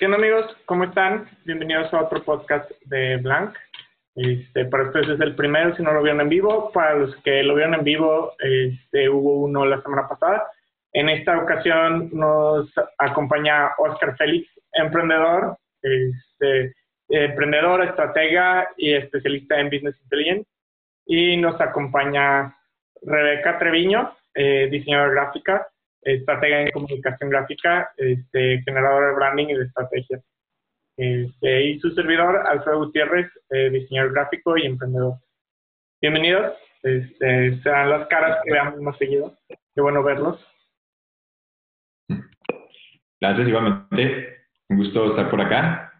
¿Qué onda amigos? ¿Cómo están? Bienvenidos a otro podcast de Blanc. Este, para ustedes es el primero si no lo vieron en vivo. Para los que lo vieron en vivo, este, hubo uno la semana pasada. En esta ocasión nos acompaña Oscar Félix, emprendedor, este, emprendedor, estratega y especialista en Business Intelligence. Y nos acompaña Rebeca Treviño, eh, diseñadora gráfica, estratega en comunicación gráfica, este, generadora de branding y de estrategias. Este, y su servidor, Alfredo Gutiérrez, eh, diseñador gráfico y emprendedor. Bienvenidos, este, serán las caras que veamos más seguido. Qué bueno verlos. Gracias, igualmente. Un gusto estar por acá.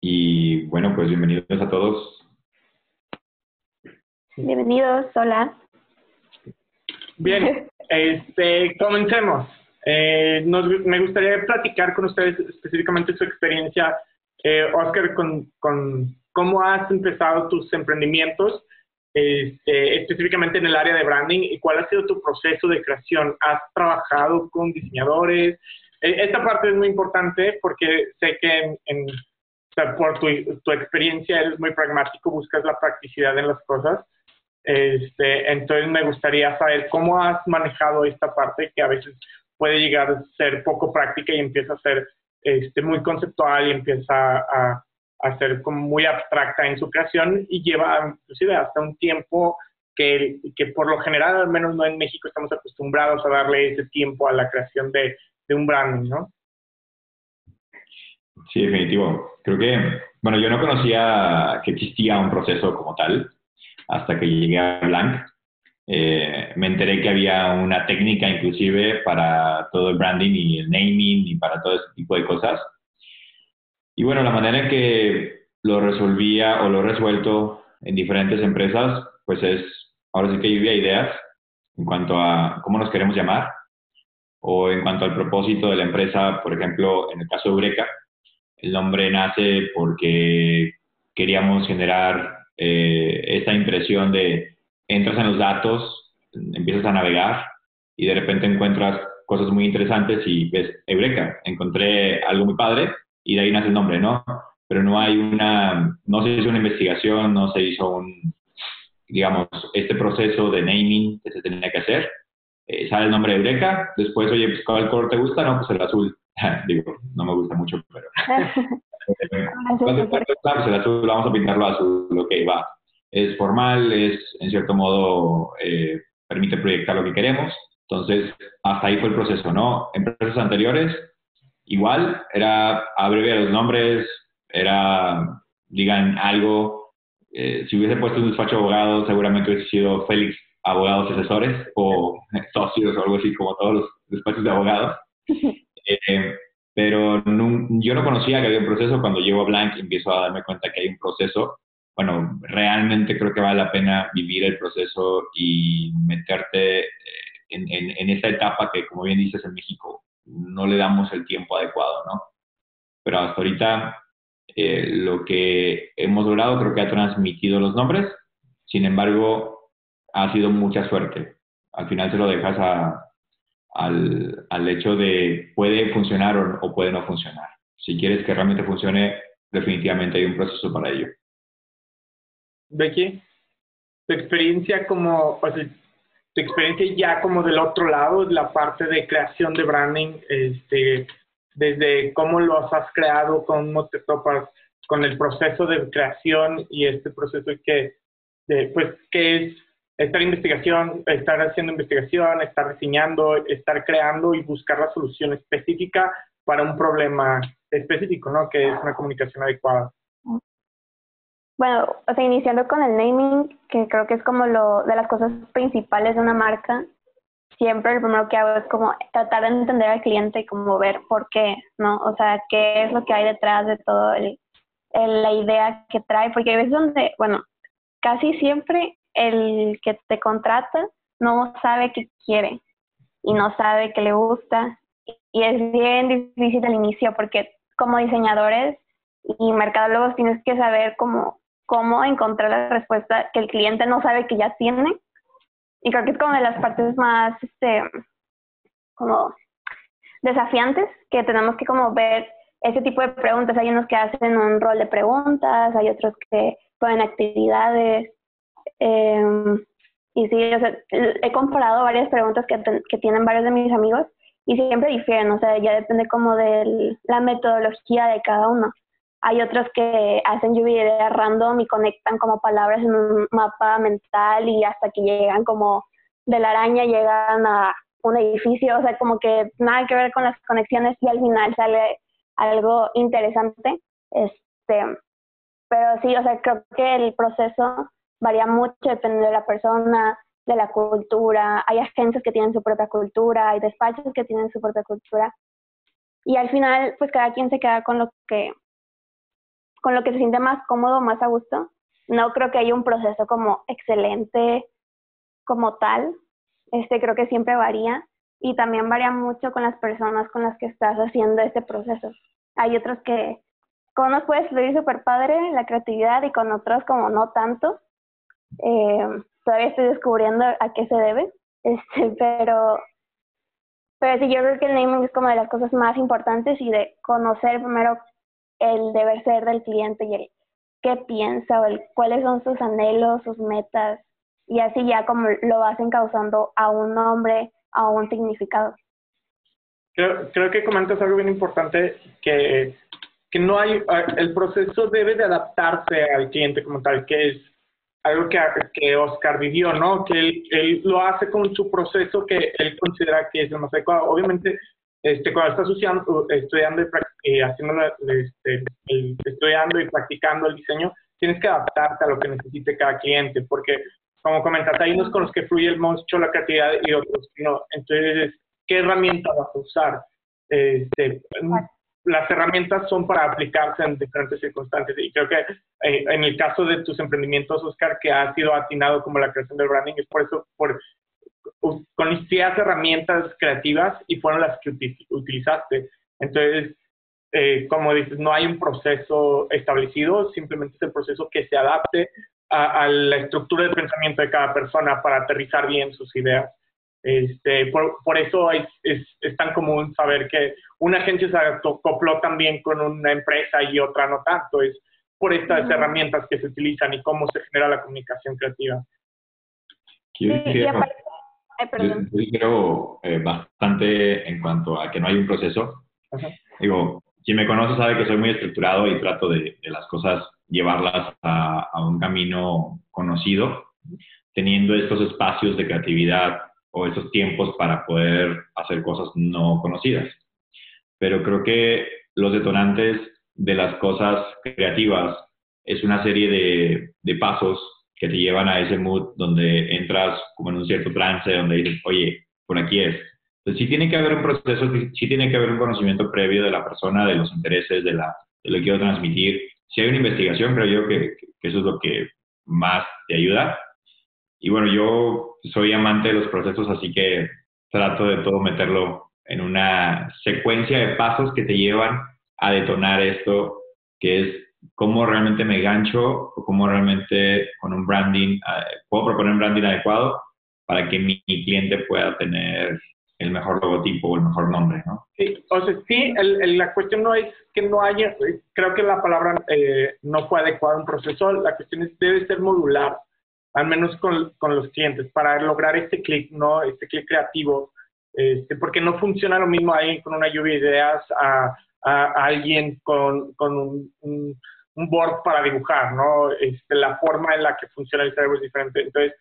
Y bueno, pues bienvenidos a todos. Bienvenidos, hola. Bien, este, comencemos. Eh, me gustaría platicar con ustedes específicamente su experiencia, eh, Oscar, con, con, cómo has empezado tus emprendimientos, este, específicamente en el área de branding, y cuál ha sido tu proceso de creación. ¿Has trabajado con diseñadores? Eh, esta parte es muy importante porque sé que en, por tu, tu experiencia eres muy pragmático, buscas la practicidad en las cosas. Este, entonces me gustaría saber cómo has manejado esta parte que a veces puede llegar a ser poco práctica y empieza a ser este, muy conceptual y empieza a, a ser como muy abstracta en su creación y lleva inclusive hasta un tiempo que, que por lo general, al menos no en México, estamos acostumbrados a darle ese tiempo a la creación de, de un branding, ¿no? Sí, definitivo. Creo que, bueno, yo no conocía que existía un proceso como tal hasta que llegué a Blanc. Eh, me enteré que había una técnica inclusive para todo el branding y el naming y para todo ese tipo de cosas. Y bueno, la manera en que lo resolvía o lo he resuelto en diferentes empresas, pues es, ahora sí que lluvia ideas en cuanto a cómo nos queremos llamar o en cuanto al propósito de la empresa, por ejemplo, en el caso de Eureka, el nombre nace porque queríamos generar eh, esa impresión de entras en los datos, empiezas a navegar y de repente encuentras cosas muy interesantes y ves, Eureka, encontré algo muy padre y de ahí nace el nombre, ¿no? Pero no hay una, no se hizo una investigación, no se hizo un, digamos, este proceso de naming que se tenía que hacer. Eh, sale el nombre de Eureka, después, oye, pues, ¿cuál color te gusta? No, pues el azul. Digo, no me gusta mucho, pero... el azul, vamos a pintarlo azul, que va. Es formal, es en cierto modo, eh, permite proyectar lo que queremos. Entonces, hasta ahí fue el proceso, ¿no? Empresas anteriores, igual, era abreviar los nombres, era, digan algo. Eh, si hubiese puesto un despacho de abogados, seguramente hubiese sido Félix Abogados Asesores o socios o algo así como todos los despachos de abogados. Eh, pero yo no conocía que había un proceso. Cuando llego a Blank empiezo a darme cuenta que hay un proceso. Bueno, realmente creo que vale la pena vivir el proceso y meterte eh, en, en, esta etapa que, como bien dices, en México no le damos el tiempo adecuado, ¿no? Pero hasta ahorita eh, lo que hemos logrado creo que ha transmitido los nombres. Sin embargo, ha sido mucha suerte. Al final se lo dejas a, al, al hecho de puede funcionar o, puede no funcionar. Si quieres que realmente funcione, definitivamente hay un proceso para ello. Becky, tu experiencia como, o tu experiencia ya como del otro lado, la parte de creación de branding, este, desde cómo lo has creado, cómo te topas con el proceso de creación y este proceso que, de, pues, que es estar investigación, estar haciendo investigación, estar diseñando, estar creando y buscar la solución específica para un problema específico, ¿no? Que es una comunicación adecuada. Bueno, o sea, iniciando con el naming, que creo que es como lo de las cosas principales de una marca, siempre lo primero que hago es como tratar de entender al cliente y como ver por qué, ¿no? O sea, qué es lo que hay detrás de todo el, la idea que trae, porque hay veces donde, bueno, casi siempre el que te contrata no sabe qué quiere y no sabe qué le gusta y es bien difícil al inicio porque como diseñadores y mercadólogos tienes que saber cómo, cómo encontrar la respuesta que el cliente no sabe que ya tiene y creo que es como de las partes más este como desafiantes que tenemos que como ver ese tipo de preguntas. Hay unos que hacen un rol de preguntas, hay otros que ponen actividades. Eh, y sí, o sea, he comparado varias preguntas que, que tienen varios de mis amigos y siempre difieren, o sea, ya depende como de la metodología de cada uno. Hay otros que hacen lluvia de ideas random y conectan como palabras en un mapa mental y hasta que llegan como de la araña llegan a un edificio, o sea, como que nada que ver con las conexiones y al final sale algo interesante. Este, pero sí, o sea, creo que el proceso varía mucho dependiendo de la persona, de la cultura. Hay agencias que tienen su propia cultura, hay despachos que tienen su propia cultura. Y al final, pues cada quien se queda con lo que con lo que se siente más cómodo, más a gusto. No creo que haya un proceso como excelente como tal. Este creo que siempre varía y también varía mucho con las personas con las que estás haciendo este proceso. Hay otros que con unos puedes fluir súper padre la creatividad y con otros como no tanto. Eh, todavía estoy descubriendo a qué se debe, este, pero, pero sí, yo creo que el naming es como de las cosas más importantes y de conocer primero el deber ser del cliente y el qué piensa o el, cuáles son sus anhelos, sus metas, y así ya como lo vas encauzando a un nombre, a un significado. Creo, creo que comentas algo bien importante, que, que no hay, el proceso debe de adaptarse al cliente como tal, que es algo que, que Oscar vivió, ¿no? Que él, lo hace con su proceso que él considera que es el más adecuado. Obviamente, este, cuando estás estudiando, estudiando y haciendo este, estudiando y practicando el diseño, tienes que adaptarte a lo que necesite cada cliente, porque como comentaste, hay unos con los que fluye mucho la creatividad y otros no. Entonces, ¿qué herramienta vas a usar? Este, las herramientas son para aplicarse en diferentes circunstancias y creo que eh, en el caso de tus emprendimientos, Oscar, que ha sido atinado como la creación del branding, es por eso, por conocías herramientas creativas y fueron las que utilizaste. Entonces, eh, como dices, no hay un proceso establecido, simplemente es el proceso que se adapte a, a la estructura de pensamiento de cada persona para aterrizar bien sus ideas. Este, por, por eso es, es, es, tan común saber que una agencia se acopló también con una empresa y otra no tanto. Es por estas herramientas que se utilizan y cómo se genera la comunicación creativa. Yo creo eh, bastante en cuanto a que no hay un proceso. Digo, quien me conoce sabe que soy muy estructurado y trato de, de las cosas llevarlas a, a, un camino conocido, teniendo estos espacios de creatividad o esos tiempos para poder hacer cosas no conocidas. Pero creo que los detonantes de las cosas creativas es una serie de, de pasos que te llevan a ese mood donde entras como en un cierto trance, donde dices, oye, por aquí es. Entonces sí tiene que haber un proceso, sí tiene que haber un conocimiento previo de la persona, de los intereses, de, la, de lo que quiero transmitir. Si hay una investigación, creo yo que, que eso es lo que más te ayuda. Y bueno, yo soy amante de los procesos, así que trato de todo meterlo en una secuencia de pasos que te llevan a detonar esto, que es cómo realmente me gancho o cómo realmente con un branding, eh, puedo proponer un branding adecuado para que mi, cliente pueda tener el mejor logotipo o el mejor nombre, ¿no? Sí, o sea, sí, la cuestión no es que no haya, creo que la palabra eh, no fue adecuada un proceso, la cuestión es debe ser modular al menos con, con los clientes, para lograr este clic, ¿no? Este clic creativo, este, porque no funciona lo mismo ahí con una lluvia de ideas a, a, alguien con, con un, un, board para dibujar, ¿no? Este, la forma en la que funciona el cerebro es diferente. Entonces,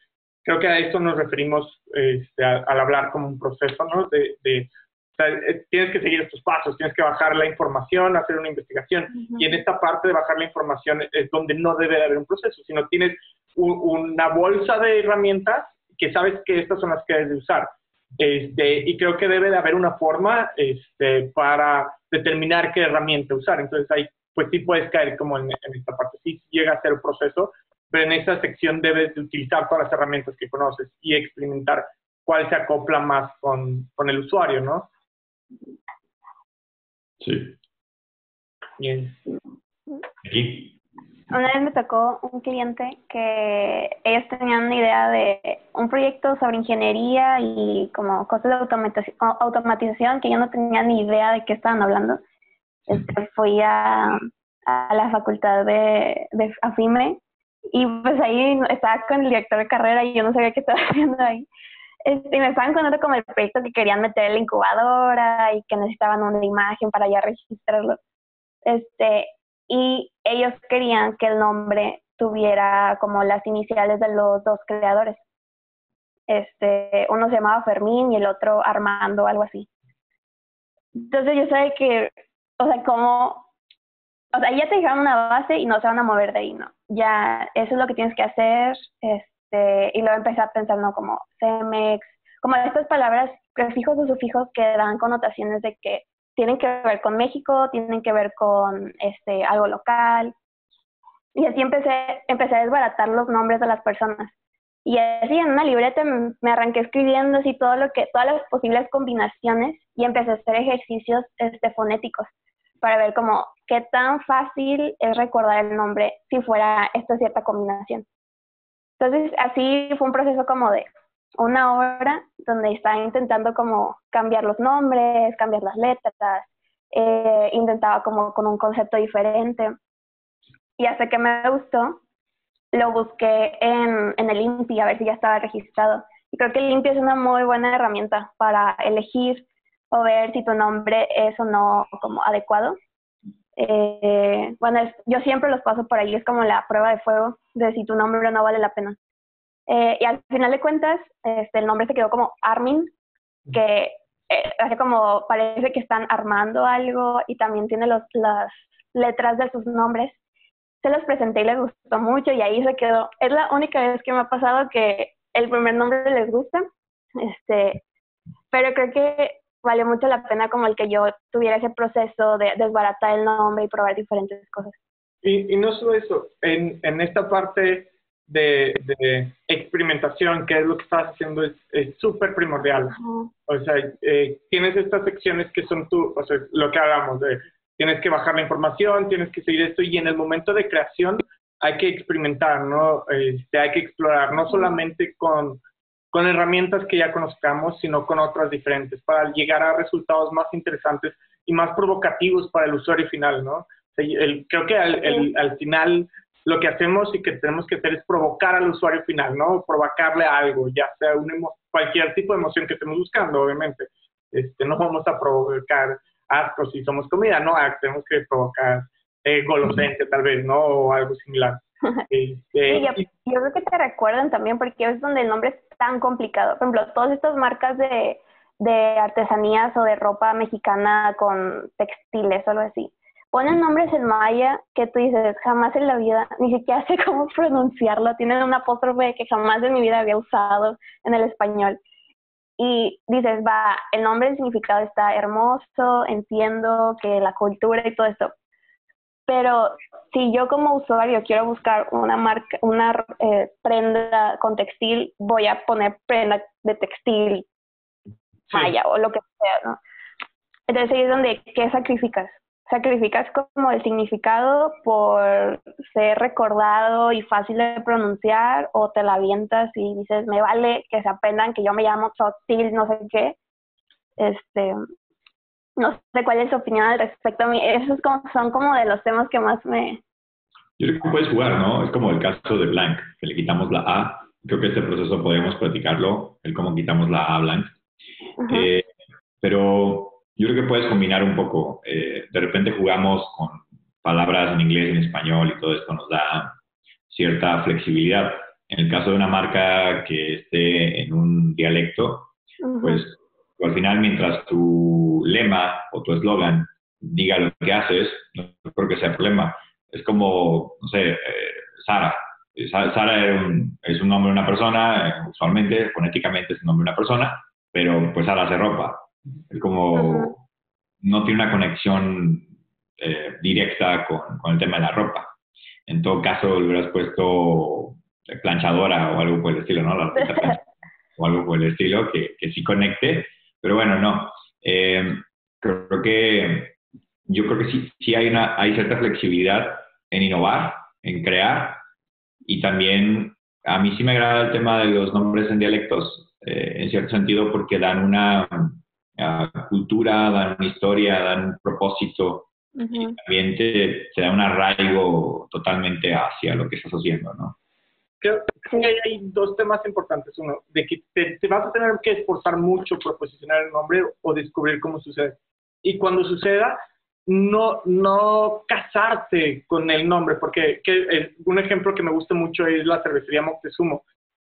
creo que a esto nos referimos este, al hablar como un proceso, ¿no? De, de o sea, eh, tienes que seguir estos pasos, tienes que bajar la información, hacer una investigación. Y en esta parte de bajar la información es donde no debe de haber un proceso, sino tienes una bolsa de herramientas que sabes que estas son las que debes de usar. Este, y creo que debe de haber una forma este, para determinar qué herramienta usar. Entonces ahí, pues sí puedes caer como en, esta parte. Sí llega a ser un proceso, pero en esta sección debes de utilizar todas las herramientas que conoces y experimentar cuál se acopla más con, con el usuario, ¿no? Sí. Bien. Aquí. Una vez me tocó un cliente que ellos tenían una idea de un proyecto sobre ingeniería y como cosas de automatización, que yo no tenía ni idea de qué estaban hablando. este, fui a, a la facultad de, de AFIME y pues ahí estaba con el director de carrera y yo no sabía qué estaba haciendo ahí. Este, y me estaban contando como el proyecto que querían meter en la incubadora y que necesitaban una imagen para ya registrarlo. Este, y ellos querían que el nombre tuviera como las iniciales de los dos creadores. Este, uno se llamaba Fermín y el otro Armando, algo así. Entonces yo sé que, o sea, como, o sea, ya te dijeron una base y no se van a mover de ahí, ¿no? Ya, eso es lo que tienes que hacer, este, y luego empecé a pensar, ¿no? Como CEMEX, como estas palabras prefijos o sufijos que dan connotaciones de que tienen que ver con México, tienen que ver con este, algo local. Y así empecé, empecé a desbaratar los nombres de las personas. Y así en una libreta me arranqué escribiendo así todo lo que, todas las posibles combinaciones y empecé a hacer ejercicios este, fonéticos para ver como qué tan fácil es recordar el nombre si fuera esta cierta combinación. Entonces así fue un proceso como de una hora donde estaba intentando como cambiar los nombres, cambiar las letras, eh, intentaba como con un concepto diferente. Y hasta que me gustó, lo busqué en, en el INPI a ver si ya estaba registrado. Y creo que el INPI es una muy buena herramienta para elegir o ver si tu nombre es o no como adecuado. Eh, bueno, yo siempre los paso por ahí, es como la prueba de fuego de si tu nombre no vale la pena. Eh, y al final de cuentas, este, el nombre se quedó como Armin, que eh, hace como parece que están armando algo y también tiene los, las letras de sus nombres se los presenté y les gustó mucho y ahí se quedó. Es la única vez que me ha pasado que el primer nombre les gusta, este, pero creo que vale mucho la pena como el que yo tuviera ese proceso de desbaratar el nombre y probar diferentes cosas. Y, y no solo eso, en, en esta parte de, de, experimentación, que es lo que estás haciendo, es súper primordial. O sea, eh, tienes estas secciones que son tú, o sea, lo que hablamos de tienes que bajar la información, tienes que seguir esto y en el momento de creación hay que experimentar, ¿no? Este, hay que explorar, no solamente con, con herramientas que ya conozcamos, sino con otras diferentes para llegar a resultados más interesantes y más provocativos para el usuario final, ¿no? El, creo que al, al final lo que hacemos y que tenemos que hacer es provocar al usuario final, ¿no? Provocarle algo, ya sea una cualquier tipo de emoción que estemos buscando, obviamente. Este, no vamos a provocar asco si somos comida, ¿no? Ah, tenemos que provocar eh, tal vez, ¿no? O algo similar. Este, yo, creo que te recuerdan también porque es donde el nombre es tan complicado. Por ejemplo, todas estas marcas de, de artesanías o de ropa mexicana con textiles o algo así. Ponen nombres en maya que tú dices, jamás en la vida, ni siquiera sé cómo pronunciarlo. Tienen una apóstrofe que jamás en mi vida había usado en el español y dices, va, el nombre, el significado está hermoso, entiendo que la cultura y todo esto, pero si yo como usuario quiero buscar una marca, una eh, prenda con textil, voy a poner prenda de textil maya o lo que sea, ¿no? Entonces ahí es donde, ¿qué sacrificas? Sacrificas como el significado por ser recordado y fácil de pronunciar o te la avientas y dices, me vale que se aprendan que yo me llamo Trotil, no sé qué. Este, no sé cuál es su opinión al respecto a mí. Esos como, son como de los temas que más me... Yo creo que puedes jugar, ¿no? Es como el caso de Blank, que le quitamos la A. Creo que este proceso podemos platicarlo, el cómo quitamos la A Blank. Eh, pero yo creo que puedes combinar un poco. Eh, de repente jugamos con palabras en inglés, en español y todo esto nos da cierta flexibilidad. En el caso de una marca que esté en un dialecto, pues al final mientras tu lema o tu eslogan diga lo que haces, no creo que sea problema. Es como, no sé, eh, Sara. Sara es un nombre de una persona, eh, usualmente, fonéticamente es un nombre de una persona, pero pues Sara hace ropa. Es como, no tiene una conexión eh, directa con, con, el tema de la ropa. En todo caso, le hubieras puesto planchadora o algo por el estilo, ¿no? La o algo por el estilo que, que sí conecte, pero bueno, no. Eh, creo que yo creo que sí, sí hay, una, hay cierta flexibilidad en innovar, en crear, y también a mí sí me agrada el tema de los nombres en dialectos, eh, en cierto sentido, porque dan una, cultura, dan una historia, dan un propósito también te, da un arraigo totalmente hacia lo que estás haciendo, ¿no? Creo, que hay dos temas importantes. Uno, de que te, vas a tener que esforzar mucho por posicionar el nombre o descubrir cómo sucede. Y cuando suceda, no, no casarte con el nombre, porque que, un ejemplo que me gusta mucho es la cervecería Moctezuma.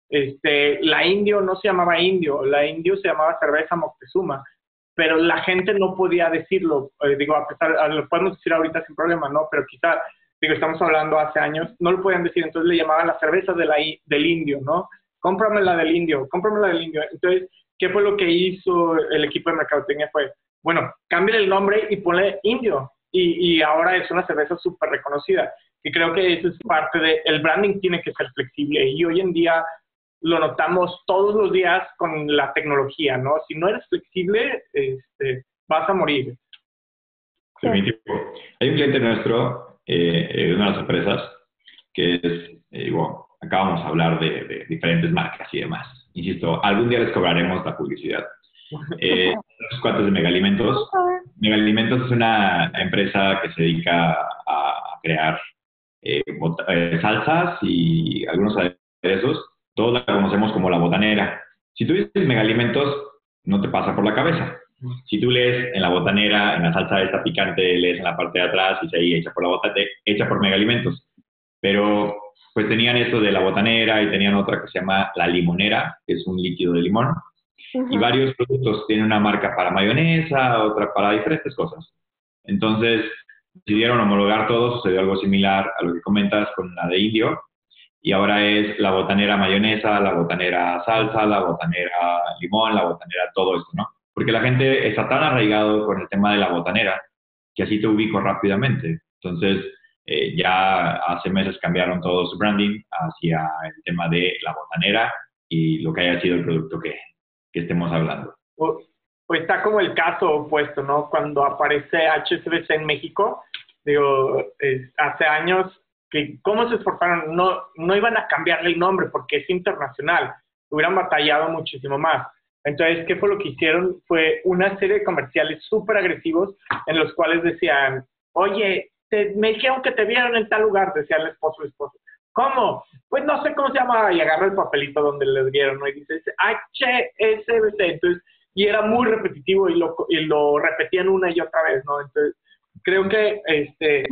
Este, la Indio no se llamaba Indio, la Indio se llamaba cerveza Moctezuma, pero la gente no podía decirlo. Eh, digo, a pesar, lo podemos decir ahorita sin problema, ¿no? Pero quizá, digo, estamos hablando hace años, no lo podían decir, entonces le llamaban la cerveza de la, del Indio, ¿no? Cómprame la del Indio, cómprame la del Indio. Entonces, ¿qué fue lo que hizo el equipo de mercadotecnia? Fue, bueno, cambien el nombre y ponle Indio. Y, y ahora es una cerveza súper reconocida. Y creo que eso es parte de, el branding tiene que ser flexible. Y hoy en día lo notamos todos los días con la tecnología, ¿no? Si no eres flexible, este, vas a morir. Hay un cliente nuestro, eh, una de las empresas, que es, eh, bueno, acabamos de hablar de, diferentes marcas y demás. Insisto, algún día les cobraremos la publicidad. Eh, los cuates de Megalimentos. Megalimentos es una empresa que se dedica a crear eh, eh, salsas y algunos aderezos todos la conocemos como la botanera. Si tú dices megalimentos, no te pasa por la cabeza. Si tú lees en la botanera, en la salsa esta picante, lees en la parte de atrás y se ahí hecha por la botanera, hecha por megalimentos. Pero pues tenían esto de la botanera y tenían otra que se llama la limonera, que es un líquido de limón. Y varios productos tienen una marca para mayonesa, otra para diferentes cosas. Entonces, decidieron homologar todo, sucedió algo similar a lo que comentas con la de Indio, y ahora es la botanera mayonesa, la botanera salsa, la botanera limón, la botanera todo esto, ¿no? Porque la gente está tan arraigado con el tema de la botanera que así te ubico rápidamente. Entonces, eh, ya hace meses cambiaron todo su branding hacia el tema de la botanera y lo que haya sido el producto que, que estemos hablando. Pues está como el caso opuesto, ¿no? Cuando aparece HSBC en México, digo, hace años que cómo se esforzaron, no, no iban a cambiarle el nombre porque es internacional, hubieran batallado muchísimo más. Entonces, ¿qué fue lo que hicieron? Fue una serie de comerciales súper agresivos en los cuales decían, oye, me dijeron que te vieron en tal lugar, decía el esposo el esposo. ¿Cómo? Pues no sé cómo se llama, y agarra el papelito donde le dieron, ¿no? Y dice, HSBC, entonces, y era muy repetitivo y lo, y lo repetían una y otra vez, ¿no? Entonces, creo que este,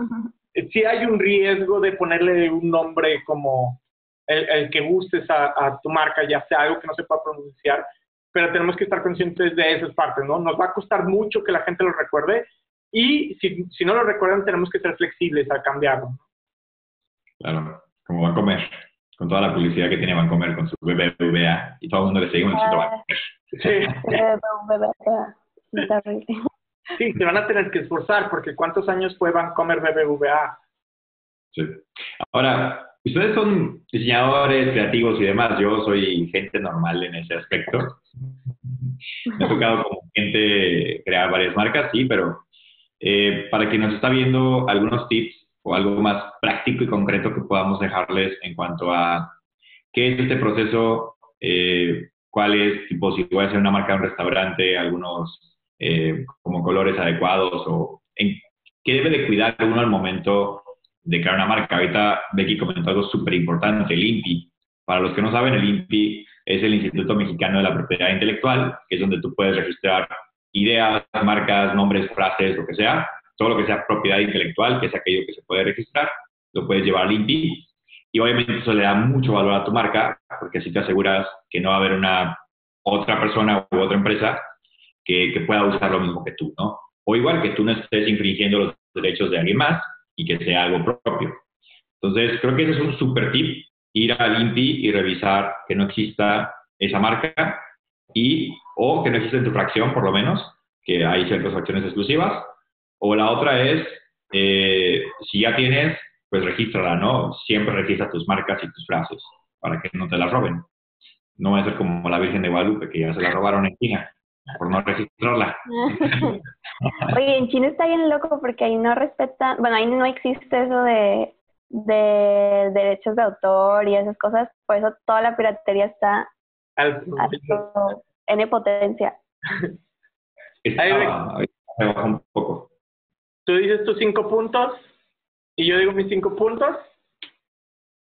sí hay un riesgo de ponerle un nombre como el, que gustes a, tu marca, ya sea algo que no se pueda pronunciar, pero tenemos que estar conscientes de esas partes, ¿no? Nos va a costar mucho que la gente lo recuerde y si, si no lo recuerdan tenemos que ser flexibles al cambiarlo. Claro, como Vancomer, con toda la publicidad que tiene Vancomer con su BBVA y todo el mundo le sigue un ah, Sí. BBVA, Sí, se van a tener que esforzar porque ¿cuántos años fue Vancomer BBVA? Sí. Ahora, ustedes son diseñadores, creativos y demás. Yo soy gente normal en ese aspecto. Me ha tocado como gente crear varias marcas, sí, pero eh, para quien nos está viendo, algunos tips o algo más práctico y concreto que podamos dejarles en cuanto a qué es este proceso, eh, cuál es, tipo, si voy a hacer una marca de un restaurante, algunos eh, como colores adecuados o en, qué debe de cuidar uno al momento de crear una marca. Ahorita Becky comentó algo súper importante, el INPI. Para los que no saben, el INPI es el Instituto Mexicano de la Propiedad Intelectual, que es donde tú puedes registrar ideas, marcas, nombres, frases, lo que sea, todo lo que sea propiedad intelectual, que es aquello que se puede registrar, lo puedes llevar al INPI. Y obviamente eso le da mucho valor a tu marca, porque así te aseguras que no va a haber una otra persona u otra empresa que, pueda usar lo mismo que tú, ¿no? O igual que tú no estés infringiendo los derechos de alguien más y que sea algo propio. Entonces, creo que ese es un super tip, ir al INPI y revisar que no exista esa marca y, o que no exista en tu fracción, por lo menos, que hay ciertas fracciones exclusivas. O la otra es, eh, si ya tienes, pues regístrala, ¿no? Siempre registra tus marcas y tus frases para que no te las roben. No va a ser como la Virgen de Guadalupe, que ya se la robaron en China por no registrarla. Oye, en China está bien loco porque ahí no respetan, bueno, ahí no existe eso de, de derechos de autor y esas cosas, por eso toda la piratería está en potencia. Está, un poco. tú dices tus cinco puntos y yo digo mis cinco puntos.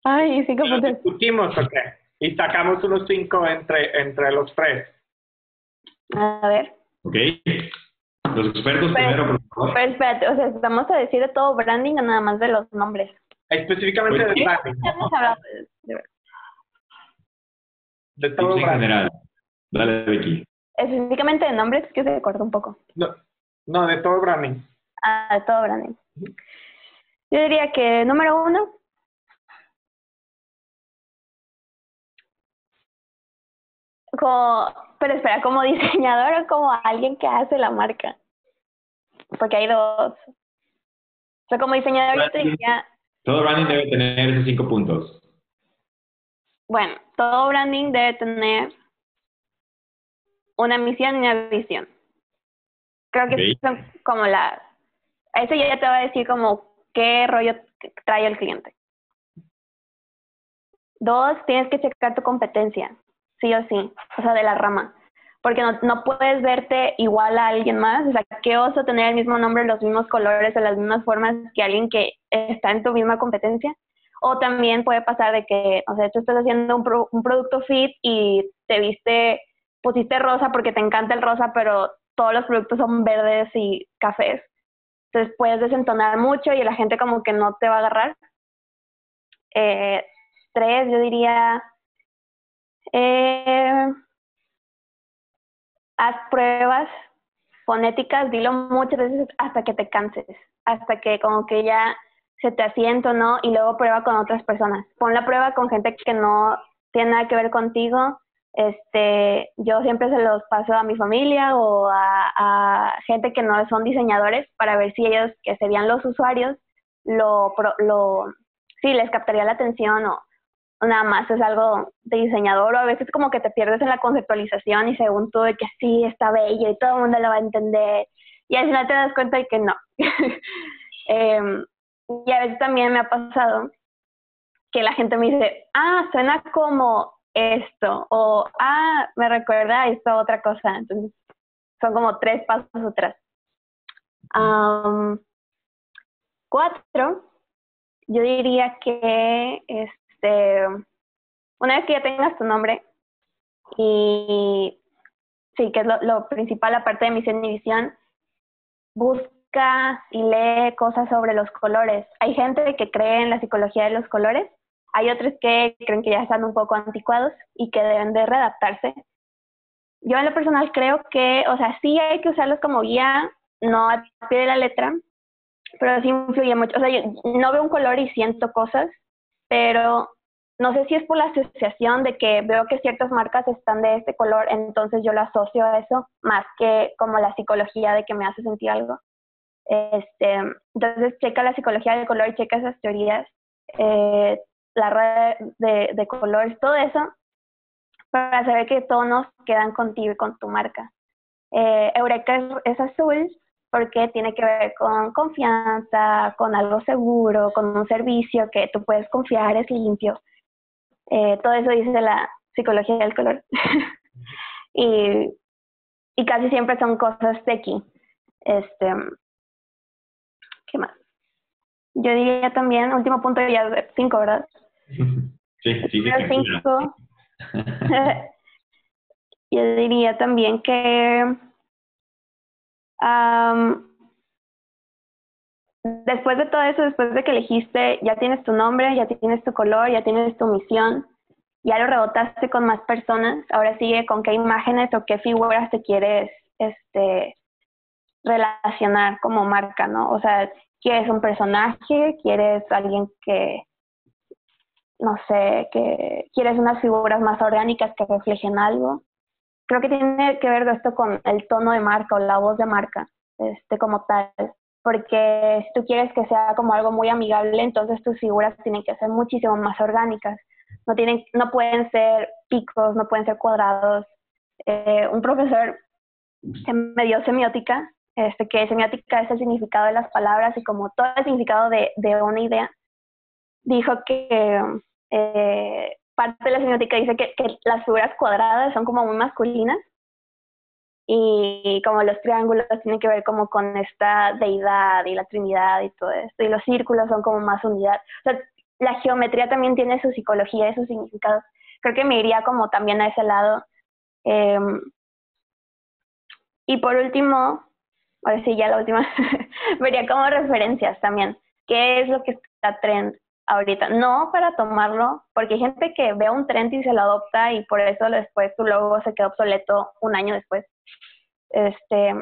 Ay, cinco puntos. discutimos, ¿ok? Y sacamos unos cinco entre, entre los tres. A ver. ¿Ok? Los expertos Pero- primero, por favor. Pero espérate, o sea, ¿vamos a decir de todo branding o nada más de los nombres? Específicamente Pues, de ¿qué? branding. De- de- todo Tips en branding. general. Dale, Vicky. específicamente de nombres, que se corta un poco. No, no, de todo branding. Ah, de todo branding. Yo diría que número uno, como, pero espera, como diseñador o como alguien que hace la marca. Porque hay dos. O sea, como diseñador yo te diría, Todo branding debe tener esos cinco puntos. bueno, todo branding debe tener una misión y una visión. Creo que son como las... Eso ya te va a decir como qué rollo trae el cliente. Dos, tienes que checar tu competencia, sí o sí, o sea, de la rama. Porque no, no puedes verte igual a alguien más. O sea, qué oso tener el mismo nombre, los mismos colores o las mismas formas que alguien que está en tu misma competencia. O también puede pasar de que, o sea, tú estás haciendo un, pro- un producto fit y te viste, pusiste rosa porque te encanta el rosa, pero todos los productos son verdes y cafés. Entonces puedes desentonar mucho y la gente como que no te va a agarrar. Eh, tres, yo diría, eh, haz pruebas fonéticas, dilo muchas veces hasta que te canses, hasta que como que ya se te asiento, ¿no? Y luego prueba con otras personas. Pon la prueba con gente que no tiene nada que ver contigo. Este, yo siempre se los paso a mi familia o a, gente que no son diseñadores para ver si ellos, que serían los usuarios, lo, lo, sí, les captaría la atención o nada más es algo de diseñador o a veces como que te pierdes en la conceptualización y según tú de que sí, está bello y todo el mundo lo va a entender y al final te das cuenta de que no. Em, y a veces también me ha pasado que la gente me dice, ah, suena como esto, o ah, me recuerda a esto otra cosa. Entonces, son como tres pasos atrás. Am, cuatro, yo diría que este, una vez que ya tengas tu nombre y sí, que es lo, lo principal aparte de misión y visión, busca y lee cosas sobre los colores. Hay gente que cree en la psicología de los colores, hay otros que creen que ya están un poco anticuados y que deben de readaptarse. Yo en lo personal creo que, o sea, sí hay que usarlos como guía, no a pie de la letra, pero sí influye mucho. O sea, yo no veo un color y siento cosas, pero no sé si es por la asociación de que veo que ciertas marcas están de este color, entonces yo lo asocio a eso, más que como la psicología de que me hace sentir algo. Este, entonces, checa la psicología del color, checa esas teorías, eh, la red de, de colores, todo eso, para saber qué tonos quedan contigo y con tu marca. Eh, Eureka es, es azul porque tiene que ver con confianza, con algo seguro, con un servicio que tú puedes confiar, es limpio. Eh, todo eso dice la psicología del color. y, y casi siempre son cosas aquí. Este, ¿Qué más? Yo diría también, último punto, ya cinco, ¿verdad? Sí, sí, cinco. Yo diría también que am, después de todo eso, después de que elegiste, ya tienes tu nombre, ya tienes tu color, ya tienes tu misión, ya lo rebotaste con más personas, ahora sigue con qué imágenes o qué figuras te quieres este, relacionar como marca, ¿no? O sea, ¿quieres un personaje? ¿Quieres alguien que, no sé, que quieres unas figuras más orgánicas que reflejen algo? Creo que tiene que ver esto con el tono de marca o la voz de marca, este, como tal. Porque si tú quieres que sea como algo muy amigable, entonces tus figuras tienen que ser muchísimo más orgánicas. No, tienen, no pueden ser picos, no pueden ser cuadrados. Eh, un profesor que me dio semiótica, este, que semiótica es el significado de las palabras y como todo el significado de, una idea, dijo que eh, parte de la semiótica dice que las figuras cuadradas son como muy masculinas y como los triángulos tienen que ver como con esta deidad y la trinidad y todo esto, y los círculos son como más unidad. O sea, la geometría también tiene su psicología y sus significados. Creo que me iría como también a ese lado. Em, y por último, ahora sí, ya la última, vería como referencias también. ¿Qué es lo que está trend ahorita? No para tomarlo, porque hay gente que ve un trend y se lo adopta y por eso después tu logo se queda obsoleto un año después. Este,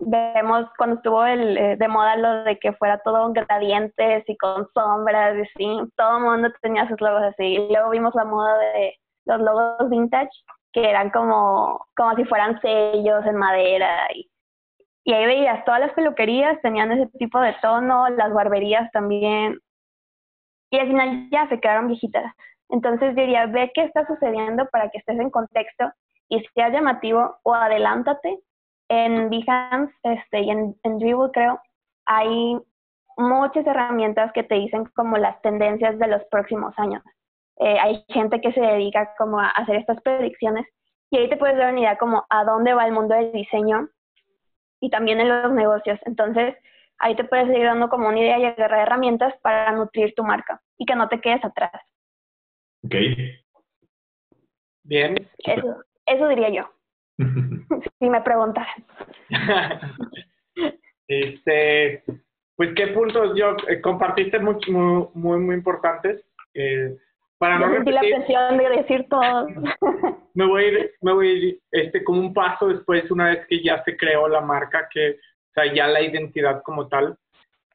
vemos cuando estuvo el, eh, de moda lo de que fuera todo gradientes y con sombras y así, todo el mundo tenía sus logos así. Y luego vimos la moda de los logos vintage, que eran como, como si fueran sellos en madera. Y, y ahí veías, todas las peluquerías tenían ese tipo de tono, las barberías también. Y al final ya se quedaron viejitas. Entonces diría, ve qué está sucediendo para que estés en contexto y sea llamativo o adelántate en Behance este, y en, en Dribble, creo, hay muchas herramientas que te dicen como las tendencias de los próximos años. Eh, hay gente que se dedica como a hacer estas predicciones y ahí te puedes dar una idea como a dónde va el mundo del diseño y también en los negocios. Entonces, ahí te puedes ir dando como una idea y agarrar herramientas para nutrir tu marca y que no te quedes atrás. Ok. Bien. Eso, eso diría yo. si me preguntaran. este, pues qué puntos yo eh, compartiste muy, muy, muy, importantes. Eh, para no sentí la presión de decir todo. me voy a ir, me voy a ir este, como un paso después, una vez que ya se creó la marca, que, o sea, ya la identidad como tal.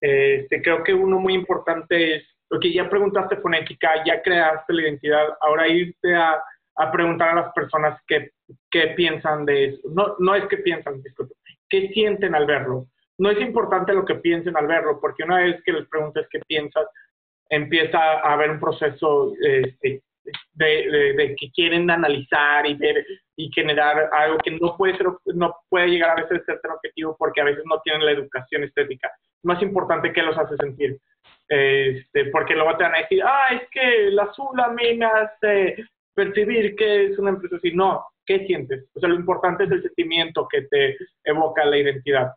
Este, creo que uno muy importante es, que ya preguntaste fonética, ya creaste la identidad, ahora irte a a preguntar a las personas qué, qué piensan de eso. No, no es que piensan, disculpe, qué sienten al verlo. No es importante lo que piensen al verlo, porque una vez que les preguntes qué piensas, empieza a haber un proceso este, de, de, que quieren analizar y ver y generar algo que no puede ser, no puede llegar a veces a ser objetivo porque a veces no tienen la educación estética. Es más importante que los hace sentir. Este, porque luego te van a decir, ah, es que el azul a mí me hace percibir qué es una empresa así, no, ¿qué sientes? O sea, lo importante es el sentimiento que te evoca la identidad.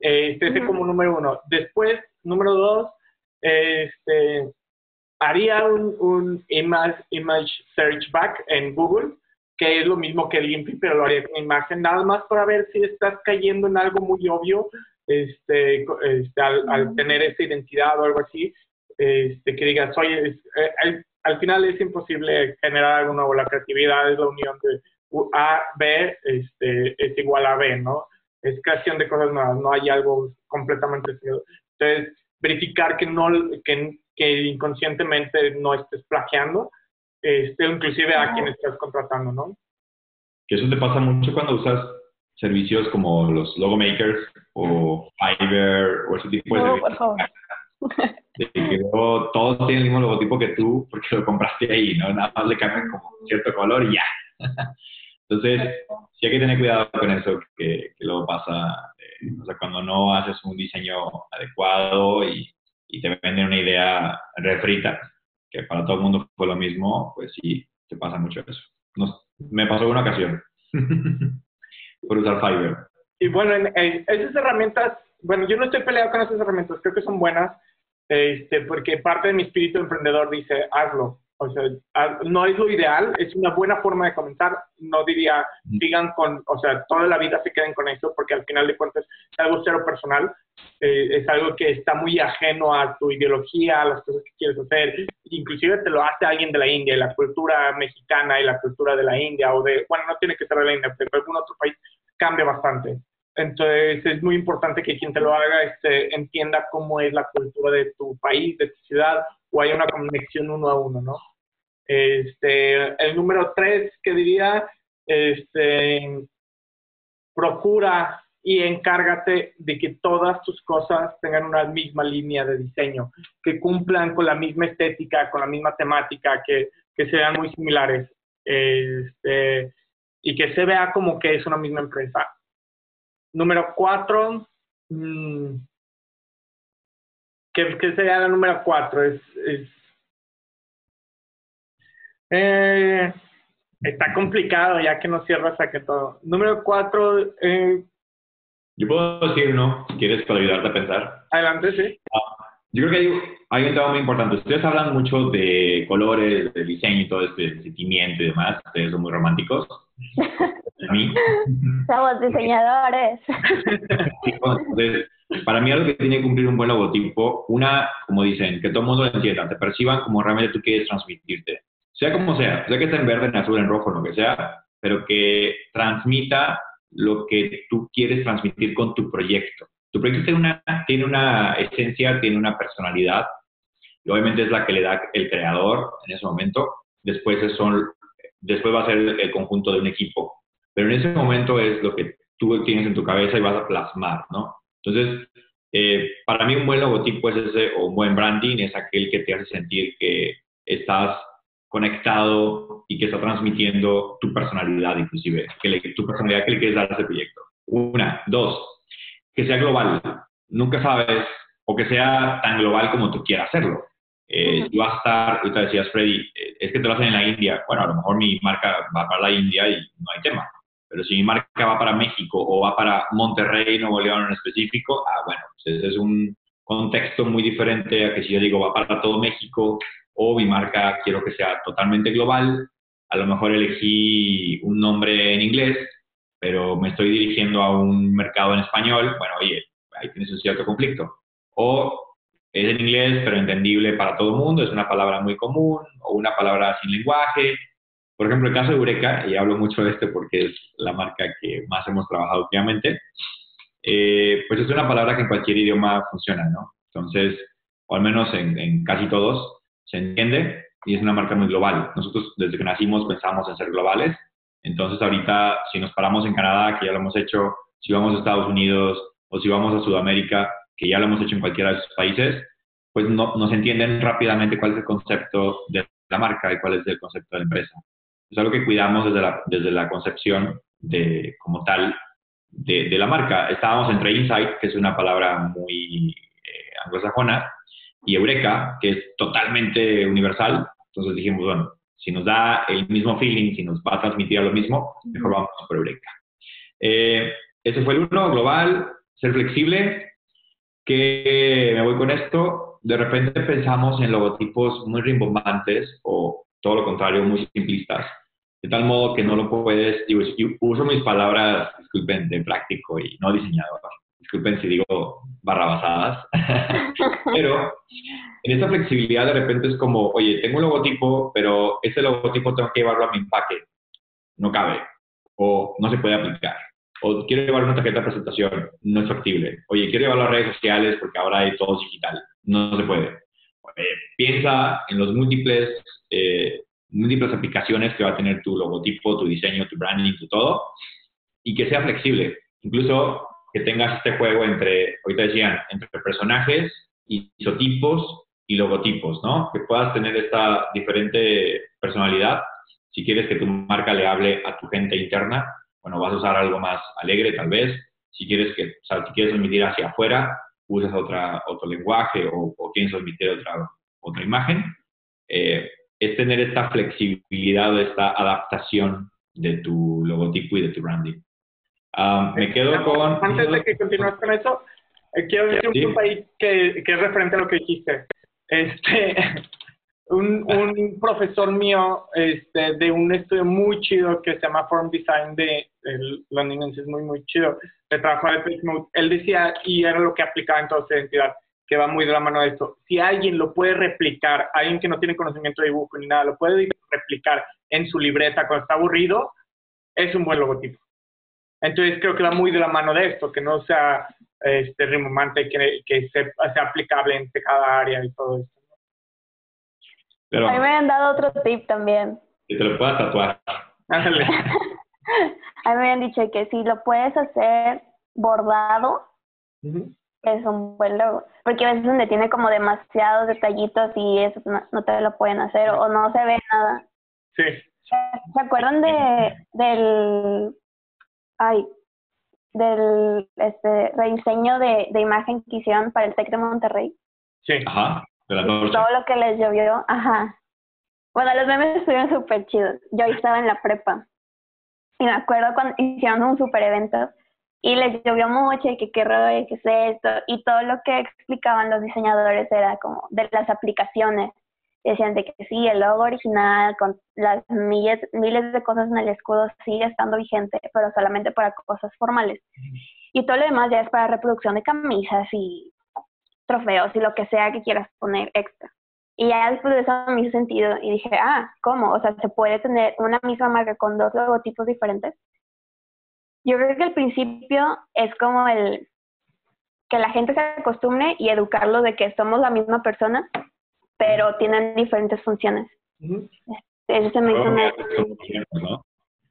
Este es como número uno. Después, número dos, este, haría un, un image, image search back en Google, que es lo mismo que el pero lo haría con imagen, nada más para ver si estás cayendo en algo muy obvio este, este al, tener esa identidad o algo así, este, que digas, oye, eh, al final es imposible generar algo nuevo. La creatividad es la unión de A, B, este, es igual a B, ¿no? Es creación de cosas nuevas, no hay algo completamente Entonces, verificar que no, que, que inconscientemente no estés plagiando, este, inclusive a quien estás contratando, ¿no? Que eso te pasa mucho cuando usas servicios como los logo makers o Fiverr o ese tipo de servicios de que todos tienen el mismo logotipo que tú porque lo compraste ahí, ¿no? Nada más le cambian como cierto color y ya. Entonces, sí hay que tener cuidado con eso, que, que luego pasa, eh, o sea, cuando no haces un diseño adecuado y, y, te venden una idea refrita, que para todo el mundo fue lo mismo, pues sí, te pasa mucho eso. me pasó una ocasión por usar Fiverr. Y bueno, en, esas herramientas, bueno, yo no estoy peleado con esas herramientas, creo que son buenas, este, porque parte de mi espíritu emprendedor dice, hazlo. O sea, no es lo ideal, es una buena forma de comenzar. No diría, digan con, o sea, toda la vida se queden con eso, porque al final de cuentas es algo cero personal, eh, es algo que está muy ajeno a tu ideología, a las cosas que quieres hacer. Inclusive te lo hace alguien de la India, y la cultura mexicana y la cultura de la India, o de, bueno, no tiene que ser de la India, pero algún otro país cambia bastante. Entonces es muy importante que quien te lo haga este, entienda cómo es la cultura de tu país, de tu ciudad, o haya una conexión uno a uno, ¿no? Este, el número tres que diría, este, procura y encárgate de que todas tus cosas tengan una misma línea de diseño, que cumplan con la misma estética, con la misma temática, que, que sean muy similares este, y que se vea como que es una misma empresa. Número cuatro, mmm, ¿qué, sería la número cuatro? Es, es eh, Está complicado ya que no cierras que todo. Número cuatro. Eh, Yo puedo decir uno, si quieres, para ayudarte a pensar. Adelante, sí. Ah, yo creo que hay, hay, un tema muy importante. Ustedes hablan mucho de colores, de diseño y todo este sentimiento y demás. Ustedes son muy románticos. A mí. Somos diseñadores. Entonces, para mí algo que tiene que cumplir un buen logotipo, una, como dicen, que todo el mundo lo entienda, te perciban como realmente tú quieres transmitirte. Sea como sea, sea que esté en verde, en azul, en rojo, lo que sea, pero que transmita lo que tú quieres transmitir con tu proyecto. Tu proyecto tiene una, tiene una esencia, tiene una personalidad, y obviamente es la que le da el creador en ese momento. Después, son, después va a ser el conjunto de un equipo, pero en ese momento es lo que tú tienes en tu cabeza y vas a plasmar, ¿no? Entonces, eh, para mí un buen logotipo es ese, o un buen branding es aquel que te hace sentir que estás conectado y que está transmitiendo tu personalidad inclusive, que tu personalidad que le quieres dar a ese proyecto. Una. Dos, que sea global. Nunca sabes, o que sea tan global como tú quieras hacerlo. Eh, Si vas a estar, ahorita decías, Freddy, eh, es que te lo hacen en la India. Bueno, a lo mejor mi marca va para la India y no hay tema. Pero si mi marca va para México o va para Monterrey, Nuevo León en específico, ah, bueno, pues ese es un contexto muy diferente a que si yo digo va para todo México o mi marca quiero que sea totalmente global, a lo mejor elegí un nombre en inglés, pero me estoy dirigiendo a un mercado en español, bueno, oye, ahí tienes un cierto conflicto. O es en inglés, pero entendible para todo el mundo, es una palabra muy común, o una palabra sin lenguaje, por ejemplo, el caso de Eureka, y hablo mucho de este porque es la marca que más hemos trabajado últimamente, eh, pues es una palabra que en cualquier idioma funciona, ¿no? Entonces, o al menos en, casi todos, se entiende y es una marca muy global. Nosotros desde que nacimos pensamos en ser globales, entonces ahorita si nos paramos en Canadá, que ya lo hemos hecho, si vamos a Estados Unidos o si vamos a Sudamérica, que ya lo hemos hecho en cualquiera de esos países, pues no, nos entienden rápidamente cuál es el concepto de la marca y cuál es el concepto de la empresa es algo que cuidamos desde la, desde la concepción de, como tal de, de la marca. Estábamos entre Insight, que es una palabra muy eh, anglosajona, y Eureka, que es totalmente universal. Entonces dijimos, bueno, si nos da el mismo feeling, si nos va a transmitir lo mismo, mejor vamos por Eureka. Eh, ese fue el uno, global, ser flexible. Que me voy con esto. De repente pensamos en logotipos muy rimbombantes o todo lo contrario, muy simplistas, de tal modo que no lo puedes, digo, uso mis palabras, disculpen, de práctico y no diseñador, disculpen si digo barrabasadas, pero en esta flexibilidad de repente es como, oye, tengo un logotipo, pero ese logotipo tengo que llevarlo a mi empaque, no cabe, o no se puede aplicar, o quiero llevar una tarjeta de presentación, no es factible, oye, quiero llevarlo a redes sociales porque ahora hay todo digital, no se puede. Piensa en los múltiples eh, múltiples aplicaciones que va a tener tu logotipo, tu diseño, tu branding, tu todo, y que sea flexible. Incluso que tengas este juego entre, ahorita decían, entre personajes, isotipos y logotipos, ¿no? Que puedas tener esta diferente personalidad. Si quieres que tu marca le hable a tu gente interna, bueno, vas a usar algo más alegre tal vez. Si quieres que, o sea, si quieres transmitir hacia afuera, usas otra, otro lenguaje o, o quieres transmitir otra, otra imagen. Eh, es tener esta flexibilidad o esta adaptación de tu logotipo y de tu branding. Um, me quedo con... Antes de que continúes con eso, eh, quiero decir un país que, que, es referente a lo que dijiste. Este, un, un profesor mío este, de un estudio muy chido que se llama Form Design de el londinense, es muy, muy chido, de trabajo de Facebook, él decía, y era lo que aplicaba en toda su identidad, que va muy de la mano de esto. Si alguien lo puede replicar, alguien que no tiene conocimiento de dibujo ni nada, lo puede replicar en su libreta cuando está aburrido, es un buen logotipo. Entonces creo que va muy de la mano de esto, que no sea este, rimomante, que, que sea, aplicable en cada área y todo esto. A mí me han dado otro tip también. Si te lo puedes tatuar. a mí me han dicho que si lo puedes hacer bordado, es un buen logo. Porque a veces donde tiene como demasiados detallitos y eso no, te lo pueden hacer o no se ve nada. Sí. ¿Se acuerdan de del ay del este rediseño de, de imagen que hicieron para el TEC de Monterrey? Sí. Ajá. Todo lo que les llovió, ajá. Bueno, los memes estuvieron súper chidos. Yo estaba en la prepa. Y me acuerdo cuando hicieron un super evento y les llovió mucho y que qué rollo, qué es esto. Y todo lo que explicaban los diseñadores era como de las aplicaciones. decían de que sí, el logo original con las miles, miles de cosas en el escudo sigue estando vigente, pero solamente para cosas formales. Y todo lo demás ya es para reproducción de camisas y trofeos y lo que sea que quieras poner extra. Y ya después de eso me hizo sentido y dije, ah, ¿cómo? O sea, ¿se puede tener una misma marca con dos logotipos diferentes? Yo creo que al principio es como el que la gente se acostumbre y educarlo de que somos la misma persona, pero tienen diferentes funciones. Eso se me hizo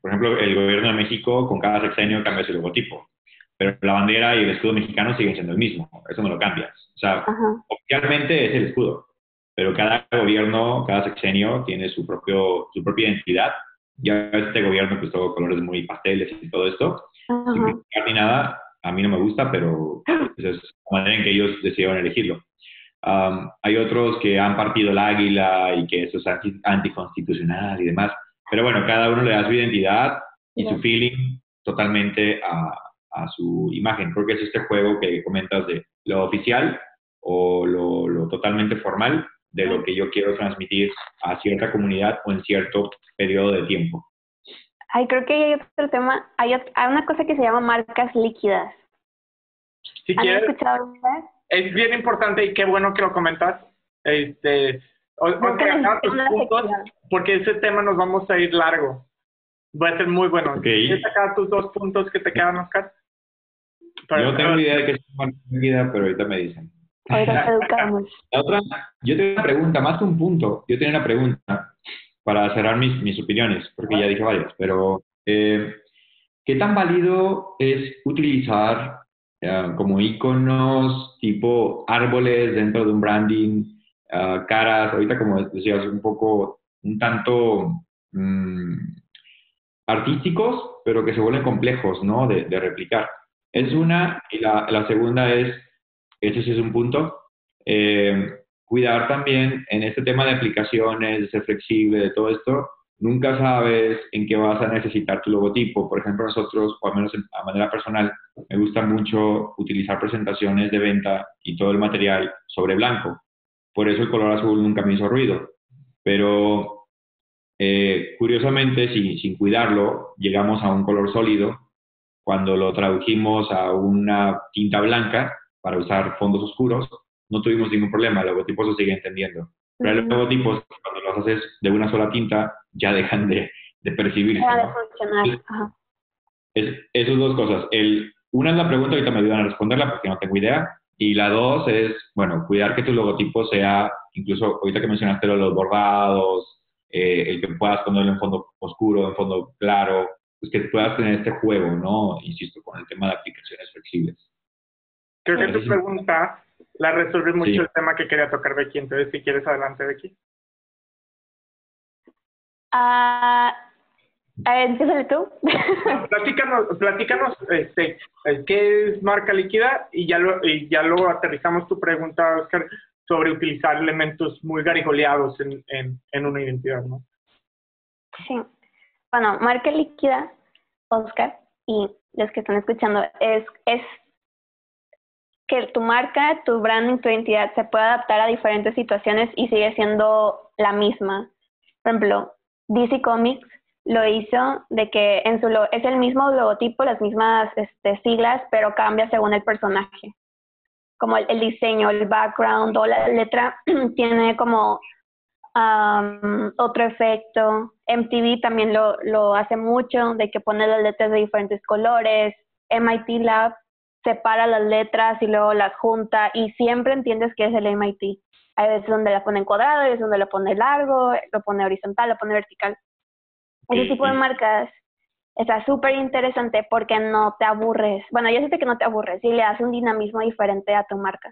Por ejemplo, el gobierno de México con cada sexenio cambia su logotipo pero la bandera y el escudo mexicano siguen siendo el mismo, eso no lo cambias. O sea, oficialmente es el escudo, pero cada gobierno, cada sexenio tiene su, propio, su propia identidad. Ya este gobierno pues todo colores muy pasteles y todo esto, sin ni nada, a mí no me gusta, pero esa es la manera en que ellos decidieron elegirlo. hay otros que han partido el águila y que eso es anticonstitucional y demás, pero bueno, cada uno le da su identidad y su feeling totalmente a, a su imagen. Creo que es este juego que comentas de lo oficial o lo, totalmente formal de lo que yo quiero transmitir a cierta comunidad o en cierto periodo de tiempo. Ay, creo que hay otro tema, hay, una cosa que se llama marcas líquidas. Si quieres, escuchado Es bien importante y qué bueno que lo comentas. Este, porque ese tema nos vamos a ir largo. Va a ser muy bueno. ¿Quieres sacar tus dos puntos que te quedan, Oscar? yo tengo idea de que es una vida, pero ahorita me dicen. Ahora educamos. La otra, yo tengo una pregunta, más que un punto, yo tengo una pregunta para cerrar mis, mis opiniones, porque ya dije varias, pero eh, ¿qué tan válido es utilizar eh, como iconos tipo árboles dentro de un branding, uh, caras, ahorita como decías, un poco, un tanto mm, artísticos, pero que se vuelven complejos, ¿no? De, replicar. Es una, y la, la segunda es, ese sí es un punto, eh, cuidar también en este tema de aplicaciones, de ser flexible, de todo esto, nunca sabes en qué vas a necesitar tu logotipo. Por ejemplo, nosotros, o al menos a manera personal, me gusta mucho utilizar presentaciones de venta y todo el material sobre blanco. Por eso el color azul nunca me hizo ruido. Pero eh, curiosamente, sin, sin cuidarlo, llegamos a un color sólido cuando lo tradujimos a una tinta blanca para usar fondos oscuros, no tuvimos ningún problema, el logotipo se sigue entendiendo. Pero los logotipos, cuando los haces de una sola tinta, ya dejan de, de percibirse. de funcionar. Es, esas dos cosas. El, una es la pregunta, ahorita me ayudan a responderla porque no tengo idea. Y la dos es, bueno, cuidar que tu logotipo sea, incluso ahorita que mencionaste los bordados, eh, el que puedas ponerlo en fondo oscuro, en fondo claro, pues que puedas tener este juego, ¿no? Insisto, con el tema de aplicaciones flexibles. Creo que tu pregunta la resuelve mucho el tema que quería tocar Becky, entonces si quieres adelante Becky. Ah, uh, tú. platícanos, platícanos este, qué es marca líquida y ya, lo, y ya luego aterrizamos tu pregunta, Oscar, sobre utilizar elementos muy garigoleados en, en, una identidad, ¿no? Sí bueno, marca líquida, Oscar, y los que están escuchando, es, es que tu marca, tu branding, tu identidad se pueda adaptar a diferentes situaciones y sigue siendo la misma. Por ejemplo, DC Comics lo hizo de que en su es el mismo logotipo, las mismas este, siglas, pero cambia según el personaje. Como el, el diseño, el background o la letra tiene como otro efecto. MTV también lo, lo hace mucho, de que pone las letras de diferentes colores. MIT Lab separa las letras y luego las junta y siempre entiendes que es el MIT. Hay veces donde la pone en cuadrado, hay veces donde la pone largo, lo pone horizontal, lo pone vertical. Ese tipo de marcas está súper interesante porque no te aburres. Bueno, yo sé que no te aburres y le das un dinamismo diferente a tu marca.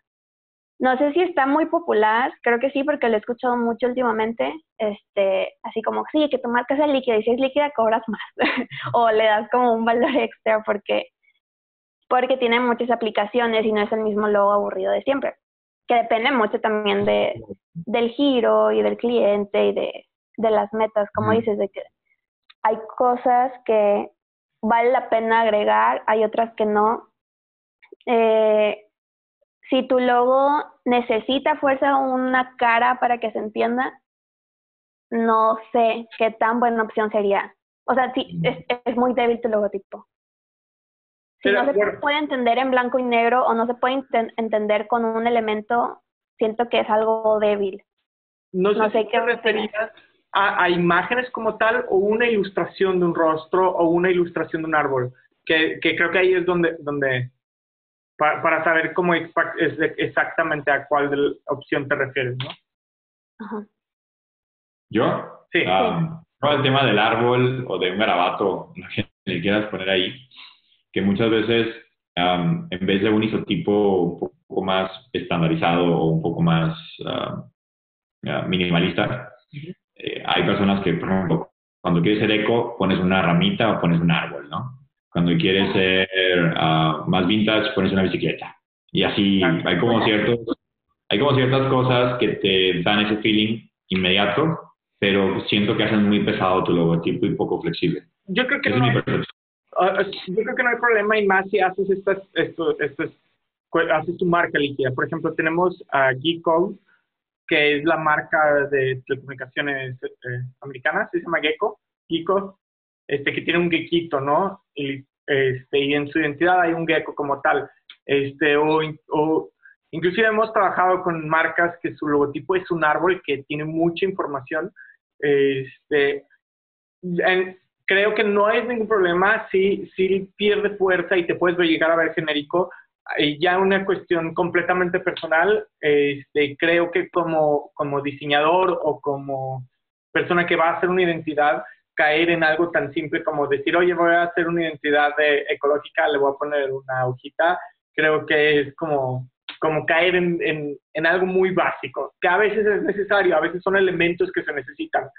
No sé si está muy popular, creo que sí, porque lo he escuchado mucho últimamente, este, así como, sí, que tu marca sea líquida y si es líquida cobras más, o le das como un valor extra porque, porque tiene muchas aplicaciones y no es el mismo logo aburrido de siempre, que depende mucho también de, del giro y del cliente y de de las metas, como dices, de que hay cosas que vale la pena agregar, hay otras que no. Eh, si tu logo necesita fuerza una cara para que se entienda, no sé qué tan buena opción sería. O sea, sí, es, es muy débil tu logotipo. Si no se puede entender en blanco y negro o no se puede entender con un elemento, siento que es algo débil. No sé, qué referías a, imágenes como tal o una ilustración de un rostro o una ilustración de un árbol. Que, que creo que ahí es donde, donde para, para saber cómo es exactamente a cuál opción te refieres, ¿no? Ajá. ¿Yo? Sí. Um, el tema del árbol o de un garabato, que le quieras poner ahí, que muchas veces um, en vez de un isotipo un poco más estandarizado o un poco más uh, minimalista, eh, hay personas que, por ejemplo, cuando quieres ser eco, pones una ramita o pones un árbol, ¿no? Cuando quieres ser uh, más vintage, pones una bicicleta. Y así hay como, ciertos, hay como ciertas cosas que te dan ese feeling inmediato, pero siento que hacen muy pesado tu logotipo y poco flexible. Yo creo que no, hay, ah, yo creo que no hay problema y más si haces estas, esto, estas, haces tu marca líquida. Por ejemplo, tenemos a Geeko, que es la marca de telecomunicaciones eh, americanas, se llama Gecko, Geeko, este, que tiene un gequito, ¿no? Y, este, y en su identidad hay un gecko como tal. Este, o, o inclusive hemos trabajado con marcas que su logotipo es un árbol que tiene mucha información. Este, creo que no hay ningún problema si, si pierde fuerza y te puedes llegar a ver genérico. Ya una cuestión completamente personal, este, creo que como, como diseñador o como persona que va a hacer una identidad, caer en algo tan simple como decir, oye, voy a hacer una identidad de, ecológica, le voy a poner una hojita, creo que es como, como caer en, en, en, algo muy básico, que a veces es necesario, a veces son elementos que se necesitan,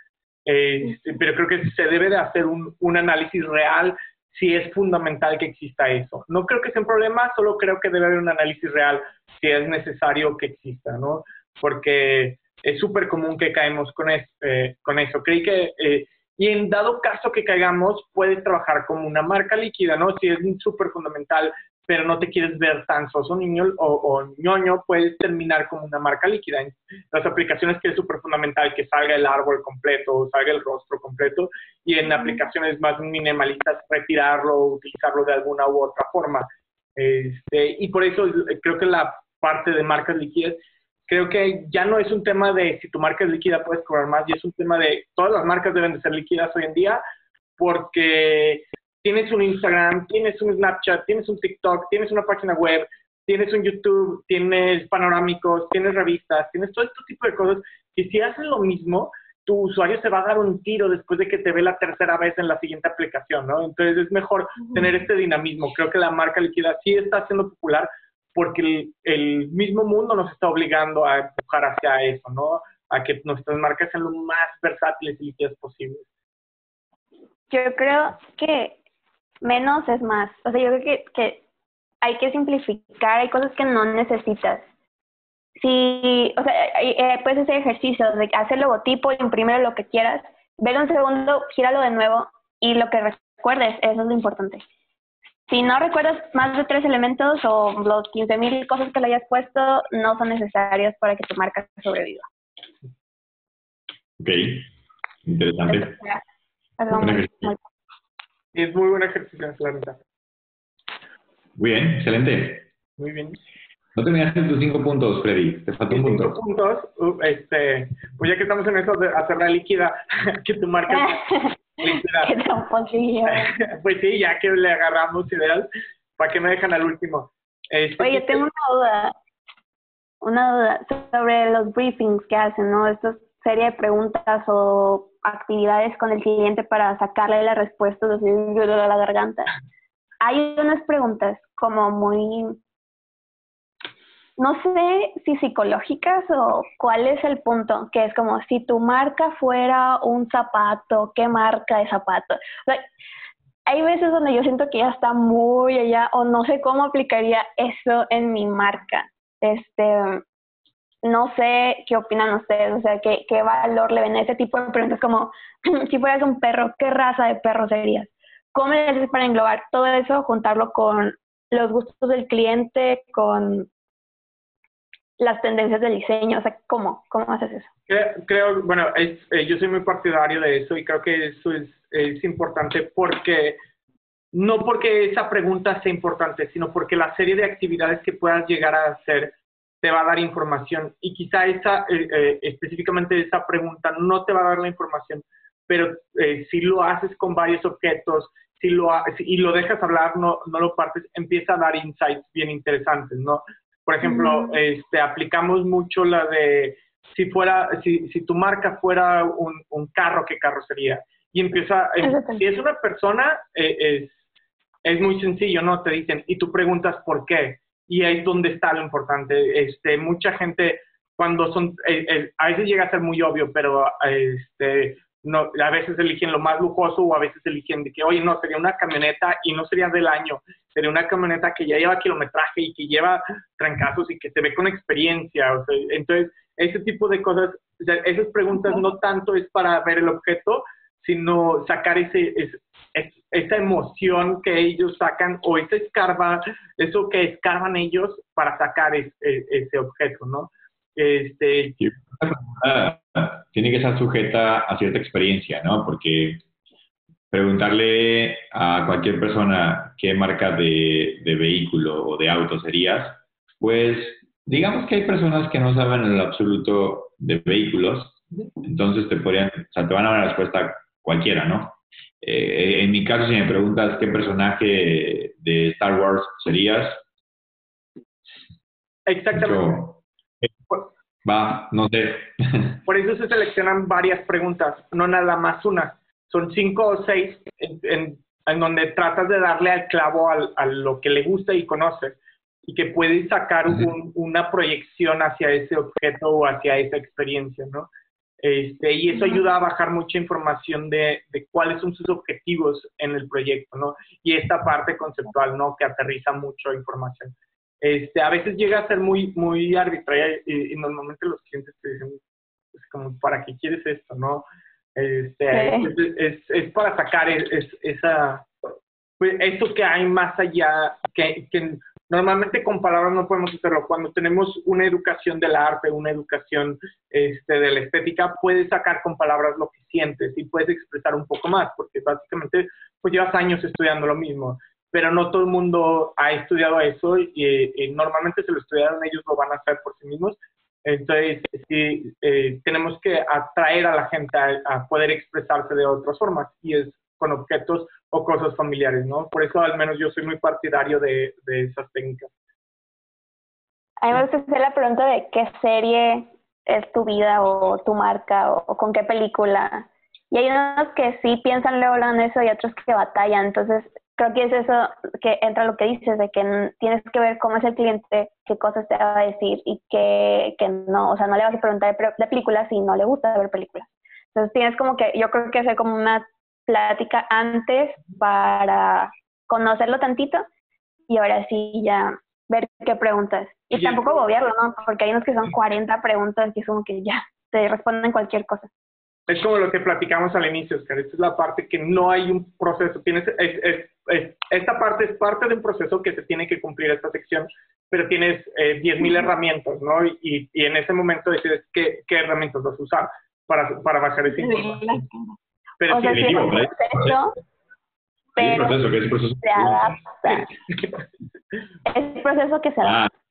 este, pero creo que se debe de hacer un, un análisis real si es fundamental que exista eso. No creo que sea un problema, solo creo que debe haber un análisis real si es necesario que exista, ¿no? Porque es súper común que caemos con, eh, con eso. Creí que eh, y en dado caso que caigamos, puedes trabajar como una marca líquida, ¿no? Si es súper fundamental, pero no te quieres ver tan soso niño o, ñoño, puedes terminar como una marca líquida. En las aplicaciones que es súper fundamental que salga el árbol completo, salga el rostro completo, y en aplicaciones más minimalistas, retirarlo, o utilizarlo de alguna u otra forma. Este, y por eso creo que la parte de marcas líquidas creo que ya no es un tema de si tu marca es líquida puedes cobrar más, y es un tema de todas las marcas deben de ser líquidas hoy en día porque tienes un Instagram, tienes un Snapchat, tienes un TikTok, tienes una página web, tienes un YouTube, tienes panorámicos, tienes revistas, tienes todo este tipo de cosas y si haces lo mismo, tu usuario se va a dar un tiro después de que te ve la tercera vez en la siguiente aplicación, ¿no? Entonces es mejor tener este dinamismo. Creo que la marca líquida sí está siendo popular, porque el, mismo mundo nos está obligando a empujar hacia eso, ¿no? A que nuestras marcas sean lo más versátiles y limpias posibles. Yo creo que menos es más. O sea, yo creo que, que hay que simplificar, hay cosas que no necesitas. Si, o sea, eh, puedes hacer ejercicios de hacer logotipo, imprimir lo que quieras, ver un segundo, gíralo de nuevo y lo que recuerdes, eso es lo importante. Si no recuerdas más de tres elementos o los 15.000 cosas que le hayas puesto, no son necesarios para que tu marca sobreviva. Ok, interesante. Es, muy, buen ejercicio, la verdad. Muy bien, excelente. Muy bien. No terminaste tus cinco puntos, Freddy. Te falta un punto. Cinco puntos. Uh, este, pues ya que estamos en eso de hacer la líquida, que tu marca pues sí, ya que le agarramos ideas, ¿para qué me dejan al último? Este, Oye, tengo una duda. Una duda sobre los briefings que hacen, ¿no? Esta serie de preguntas o actividades con el cliente para sacarle la respuesta de la garganta. Hay unas preguntas como muy no sé si psicológicas o cuál es el punto, que es como si tu marca fuera un zapato, ¿qué marca de zapato? hay veces donde yo siento que ya está muy allá o no sé cómo aplicaría eso en mi marca. Este, no sé qué opinan ustedes, o sea, qué, qué valor le ven a ese tipo de preguntas como, si fueras un perro, ¿qué raza de perro serías? ¿Cómo le haces para englobar todo eso, juntarlo con los gustos del cliente, con las tendencias del diseño? O sea, ¿cómo? ¿Cómo haces eso? Creo, bueno, es, eh, yo soy muy partidario de eso y creo que eso es, es importante porque no porque esa pregunta sea importante, sino porque la serie de actividades que puedas llegar a hacer te va a dar información y quizá esa, eh, eh, específicamente esa pregunta no te va a dar la información, pero eh, si lo haces con varios objetos si lo, y lo dejas hablar, no, no lo partes, empieza a dar insights bien interesantes, ¿no? Por ejemplo, este, aplicamos mucho la de si fuera, si, si tu marca fuera un, un carro, ¿qué carro sería? Y empieza, si es una persona, es, es muy sencillo, ¿no? Te dicen, y tú preguntas por qué y ahí es donde está lo importante. Este, mucha gente, cuando son, eh, eh, a veces llega a ser muy obvio, pero este, no, a veces eligen lo más lujoso o a veces eligen de que, oye, no, sería una camioneta y no sería del año, sería una camioneta que ya lleva kilometraje y que lleva trancazos y que se ve con experiencia. entonces, ese tipo de cosas, esas preguntas no tanto es para ver el objeto, sino sacar ese, esa emoción que ellos sacan o esa escarba, eso que escarban ellos para sacar ese objeto, ¿no? Este... Tiene que estar sujeta a cierta experiencia, ¿no? Porque preguntarle a cualquier persona qué marca de, de vehículo o de auto serías, pues digamos que hay personas que no saben en el absoluto de vehículos, entonces te podrían, o sea, te van a dar una respuesta cualquiera, ¿no? Eh, en mi caso, si me preguntas qué personaje de Star Wars serías. Exactamente. va, no sé. Por eso se seleccionan varias preguntas, no nada más una. Son cinco o seis en, donde tratas de darle al clavo a lo que le gusta y conoce y que puedes sacar una proyección hacia ese objeto o hacia esa experiencia, ¿no? Este, y eso ayuda a bajar mucha información de, de, cuáles son sus objetivos en el proyecto, ¿no? Y esta parte conceptual, ¿no? Que aterriza mucho información. Este, a veces llega a ser muy, muy arbitraria y, normalmente los clientes te dicen, pues como, ¿para qué quieres esto, no? Este, es, es, para sacar es, esa, pues, eso que hay más allá, que, que Normalmente con palabras no podemos hacerlo. Cuando tenemos una educación del arte, una educación este, de la estética, puedes sacar con palabras lo que sientes y puedes expresar un poco más, porque básicamente pues llevas años estudiando lo mismo, pero no todo el mundo ha estudiado eso y, normalmente si lo estudiaron ellos lo van a hacer por sí mismos. Entonces, sí, eh, tenemos que atraer a la gente a poder expresarse de otras formas y es con objetos o cosas familiares, ¿no? Por eso al menos yo soy muy partidario de, de esas técnicas. A mí me gusta hacer la pregunta de qué serie es tu vida o tu marca o, con qué película. Y hay unos que sí piensan luego en eso y otros que batallan. Entonces, creo que es eso que entra lo que dices, de que tienes que ver cómo es el cliente, qué cosas te va a decir y que, que no, o sea, no le vas a preguntar de, de películas si no le gusta ver películas. Entonces, tienes como que, yo creo que hacer como una plática antes para conocerlo tantito y ahora sí ya ver qué preguntas. Y, tampoco gobierno, ¿no? Porque hay unos que son 40 preguntas y es como que ya, te responden cualquier cosa. Es como lo que platicamos al inicio, Oscar. Esta es la parte que no hay un proceso. Tienes, es, es, esta parte es parte de un proceso que se tiene que cumplir esta sección, pero tienes eh, 10.000 herramientas, ¿no? Y, y, en ese momento decides qué, qué herramientas vas a usar para, para bajar esa información. Pero o sea, sí, es un proceso, pero proceso, que es proceso se adapta. es un proceso que se adapta. Ah.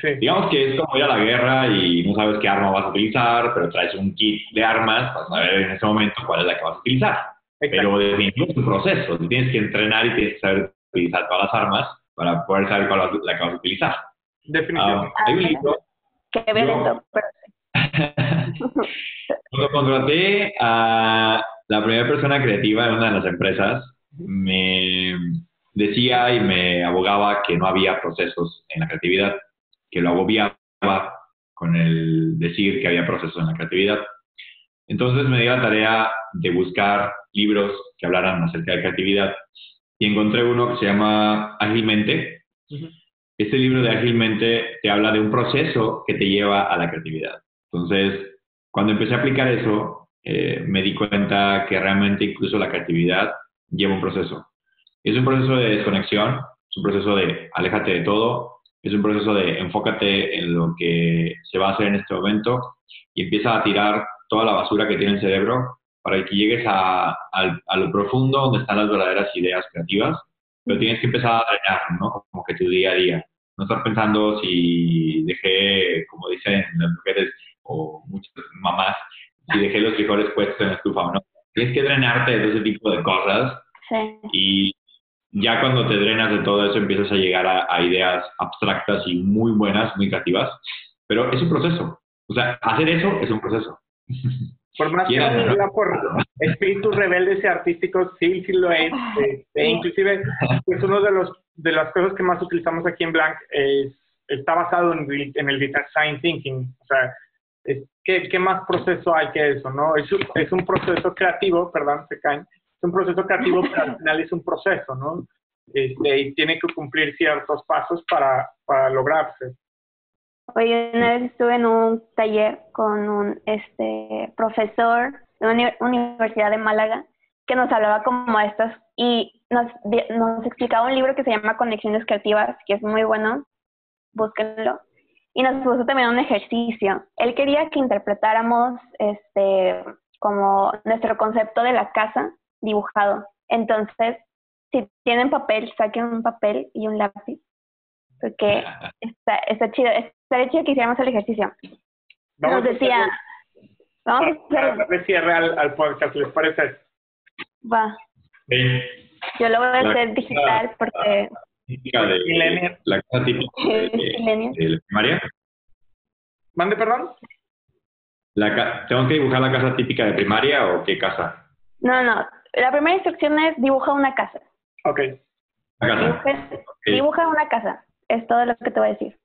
Sí. Digamos que es como ir a la guerra y no sabes qué arma vas a utilizar, pero traes un kit de armas para saber en ese momento cuál es la que vas a utilizar. Pero definitivamente es un proceso. Tienes que entrenar y tienes que saber utilizar todas las armas para poder saber cuál es la que vas a utilizar. Definitivamente. Um, hay un libro. Qué pero Cuando contraté a la primera persona creativa en una de las empresas, me decía y me abogaba que no había procesos en la creatividad, que lo agobiaba con el decir que había procesos en la creatividad. Entonces me dio la tarea de buscar libros que hablaran acerca de creatividad y encontré uno que se llama Ágilmente, este libro de Ágilmente te habla de un proceso que te lleva a la creatividad. Entonces, cuando empecé a aplicar eso, eh, me di cuenta que realmente incluso la creatividad lleva un proceso. Es un proceso de desconexión, es un proceso de aléjate de todo, es un proceso de enfócate en lo que se va a hacer en este momento y empieza a tirar toda la basura que tiene el cerebro para que llegues a, lo profundo donde están las verdaderas ideas creativas, pero tienes que empezar a drenar, ¿no? Como que tu día a día. No estar pensando si dejé, como dicen las mujeres o muchas mamás, si dejé los frijoles puestos en la estufa o no. Tienes que drenarte de ese tipo de cosas. Sí. Y ya cuando te drenas de todo eso empiezas a llegar a ideas abstractas y muy buenas, muy creativas. Pero es un proceso. O sea, hacer eso es un proceso. Por más que no por espíritus rebeldes y artísticos, sí, sí lo es. Este, inclusive, pues uno de los de las cosas que más utilizamos aquí en Blank es, está basado en, en el design thinking. O sea, ¿qué, ¿qué, más proceso hay que eso? no Es, es un proceso creativo, perdón, se caen. Es un proceso creativo, pero al final es un proceso, ¿no? Este, y tiene que cumplir ciertos pasos para, para lograrse. Hoy una vez estuve en un taller con un este profesor de una universidad de Málaga que nos hablaba como estas y nos, nos explicaba un libro que se llama Conexiones Creativas, que es muy bueno, búsquenlo. Y nos puso también un ejercicio. Él quería que interpretáramos este como nuestro concepto de la casa dibujado. Entonces, si tienen papel, saquen un papel y un lápiz porque está, está chido, está chido que hiciéramos el ejercicio. Nos decía, vamos a hacer... cierre al, al podcast, ¿les parece? Va. Yo lo voy a hacer digital porque... Típica de, la casa típica de, de, la primaria. ¿Mande, perdón? La, ¿Tengo que dibujar la casa típica de primaria o qué casa? No, no. La primera instrucción es dibuja una casa. Ok. casa. dibuja una casa. Es todo lo que te voy a decir.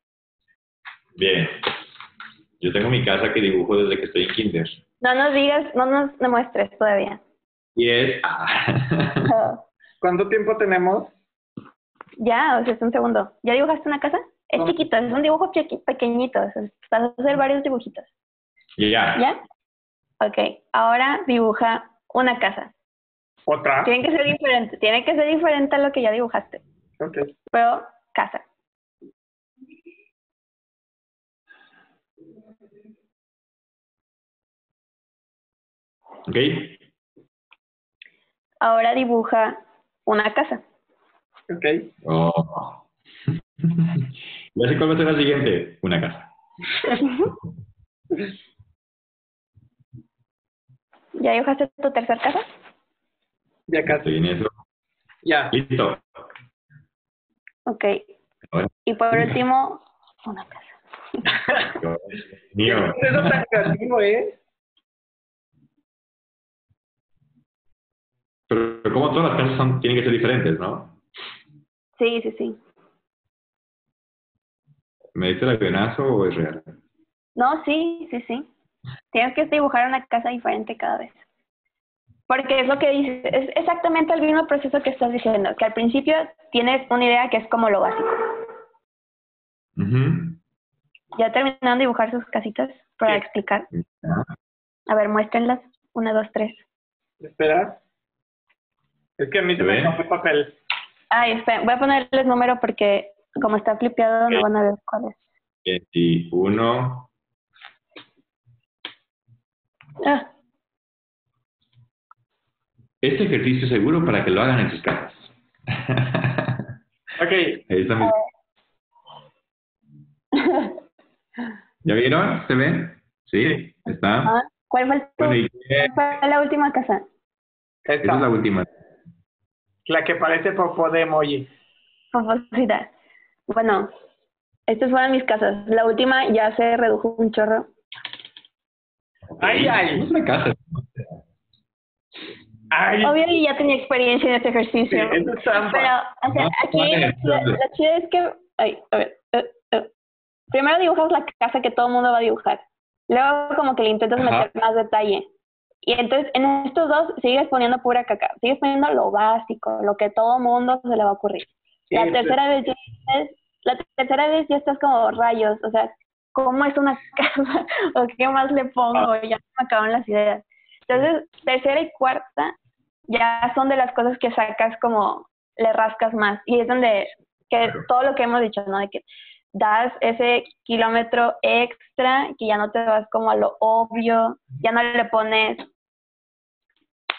Bien. Yo tengo mi casa que dibujo desde que estoy en kinder. No nos digas, no nos demuestres todavía. Y es... Ah. ¿Cuánto tiempo tenemos? Ya, o sea, es un segundo. ¿Ya dibujaste una casa? Es chiquito, es un dibujo pequeñito. vas a hacer varios dibujitos. Ya. ¿Ya? Ok, ahora dibuja una casa. ¿Otra? Tiene que ser diferente, tiene que ser diferente a lo que ya dibujaste. Ok. Pero casa. ¿Ok? Ahora dibuja una casa. Ok. Oh. ya sé cuál va a ser la siguiente. Una casa. ¿Ya dibujaste tu tercera casa? Ya casi. Estoy en eso. Ya. Listo. Ok. Y por último, una casa. Mío. Eso tan creativo, ¿eh? Pero como todas las casas son, tienen que ser diferentes, ¿no? Sí, sí, sí. ¿Me dice el avionazo o es real? No, sí, sí, sí. Tienes que dibujar una casa diferente cada vez. Porque es lo que dices, es exactamente el mismo proceso que estás diciendo, que al principio tienes una idea que es como lo básico. Ya terminaron de dibujar sus casitas para explicar. A ver, muéstrenlas. Una, dos, tres. Espera. Es que a mí se me el papel. Ay, espera, voy a ponerles número porque como está flipeado no van a ver cuál es. 21. Ah. Este ejercicio es seguro para que lo hagan en sus casas. ok. Ahí está mi... ¿Ya vieron? ¿Se ven? Sí, está. Ah, ¿Cuál fue, ¿Cuál fue la última casa? Esta. Esa es la última. La que parece popó de emoji. Poposita. Bueno, estas fueron mis casas. La última ya se redujo un chorro. Ay, ay. No es una casa. Ay. Obvio, ya tenía experiencia en este ejercicio. Sí, pero, o sea, aquí la, la, chida es que. Ay, a ver. Uh, uh. Primero dibujas la casa que todo el mundo va a dibujar. Luego, como que le intentas meter más detalle. Y entonces en estos dos sigues poniendo pura caca, sigues poniendo lo básico, lo que todo mundo se le va a ocurrir. la tercera vez dices la tercera vez ya estás como rayos, o sea, ¿cómo es una casa? ¿O qué más le pongo? Ah. Ya me acaban las ideas. Entonces, tercera y cuarta ya son de las cosas que sacas como le rascas más. Y es donde que Claro. todo lo que hemos dicho, ¿no? De que das ese kilómetro extra, que ya no te vas como a lo obvio, ya no le pones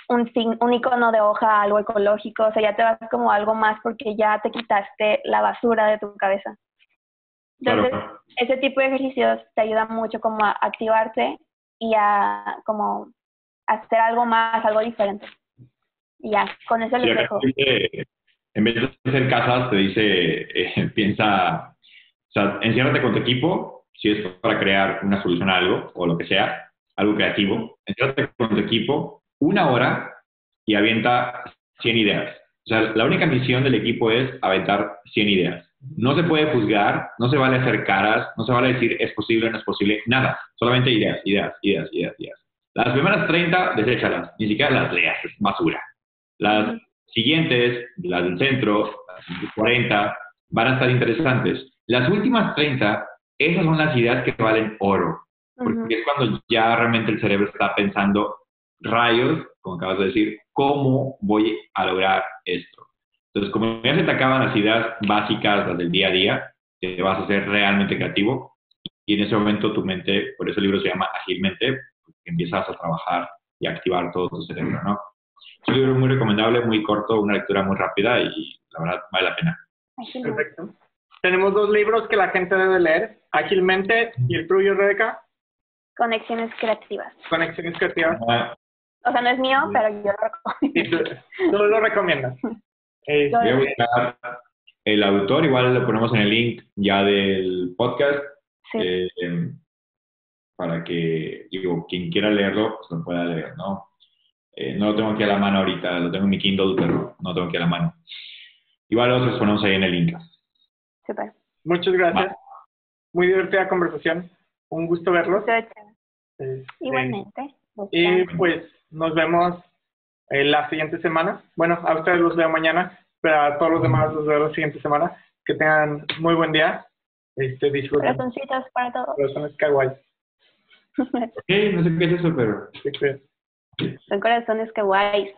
un, un icono de hoja algo ecológico, o sea, ya te vas como algo más porque ya te quitaste la basura de tu cabeza. Entonces, Claro. ese tipo de ejercicios te ayuda mucho como a activarte y a como hacer algo más, algo diferente. Y ya, con eso les dejo. en vez de hacer casas, te dice, eh, piensa, o sea, enciérrate con tu equipo, si es para crear una solución a algo, o lo que sea, algo creativo, enciérrate con tu equipo una hora y avienta 100 ideas. O sea, la única misión del equipo es aventar 100 ideas. No se puede juzgar, no se vale hacer caras, no se vale decir es posible, no es posible, nada. Solamente ideas, ideas, ideas, ideas, ideas. Las primeras 30, deséchalas, ni siquiera las leas, es basura. Las siguientes, las del centro, las 40, van a estar interesantes. Las últimas 30, esas son las ideas que valen oro, porque es cuando ya realmente el cerebro está pensando rayos, como acabas de decir, ¿cómo voy a lograr esto? Entonces, como ya se te acaban las ideas básicas, las del día a día, te vas a ser realmente creativo y en ese momento tu mente, por eso el libro se llama Ágilmente, porque empiezas a trabajar y a activar todo tu cerebro, ¿no? Es un libro muy recomendable, muy corto, una lectura muy rápida y la verdad vale la pena. Perfecto. Tenemos dos libros que la gente debe leer, Ágilmente y el tuyo, Rebeca, Conexiones creativas. Conexiones Creativas. Ah, O sea, no es mío, pero yo lo recomiendo. Y tú, tú lo recomiendas. Este, Voy a buscar el autor, igual lo ponemos en el link ya del podcast, Sí. eh, para que, digo, quien quiera leerlo, pues lo pueda leer, ¿no? Eh, no lo tengo aquí a la mano ahorita, lo tengo en mi Kindle, pero no lo tengo aquí a la mano. Igual los ponemos ahí en el link. Súper. muchas gracias. Muy divertida conversación. Un gusto verlos. Este, Igualmente. Y pues nos vemos eh, la siguiente semana. Bueno, a ustedes los veo mañana, pero a todos los demás los veo la siguiente semana. Que tengan muy buen día. Este, disfruten. Corazoncitos para todos. Corazones kawaii. Ok, no sé qué es eso, pero... Sí. Son corazones guays.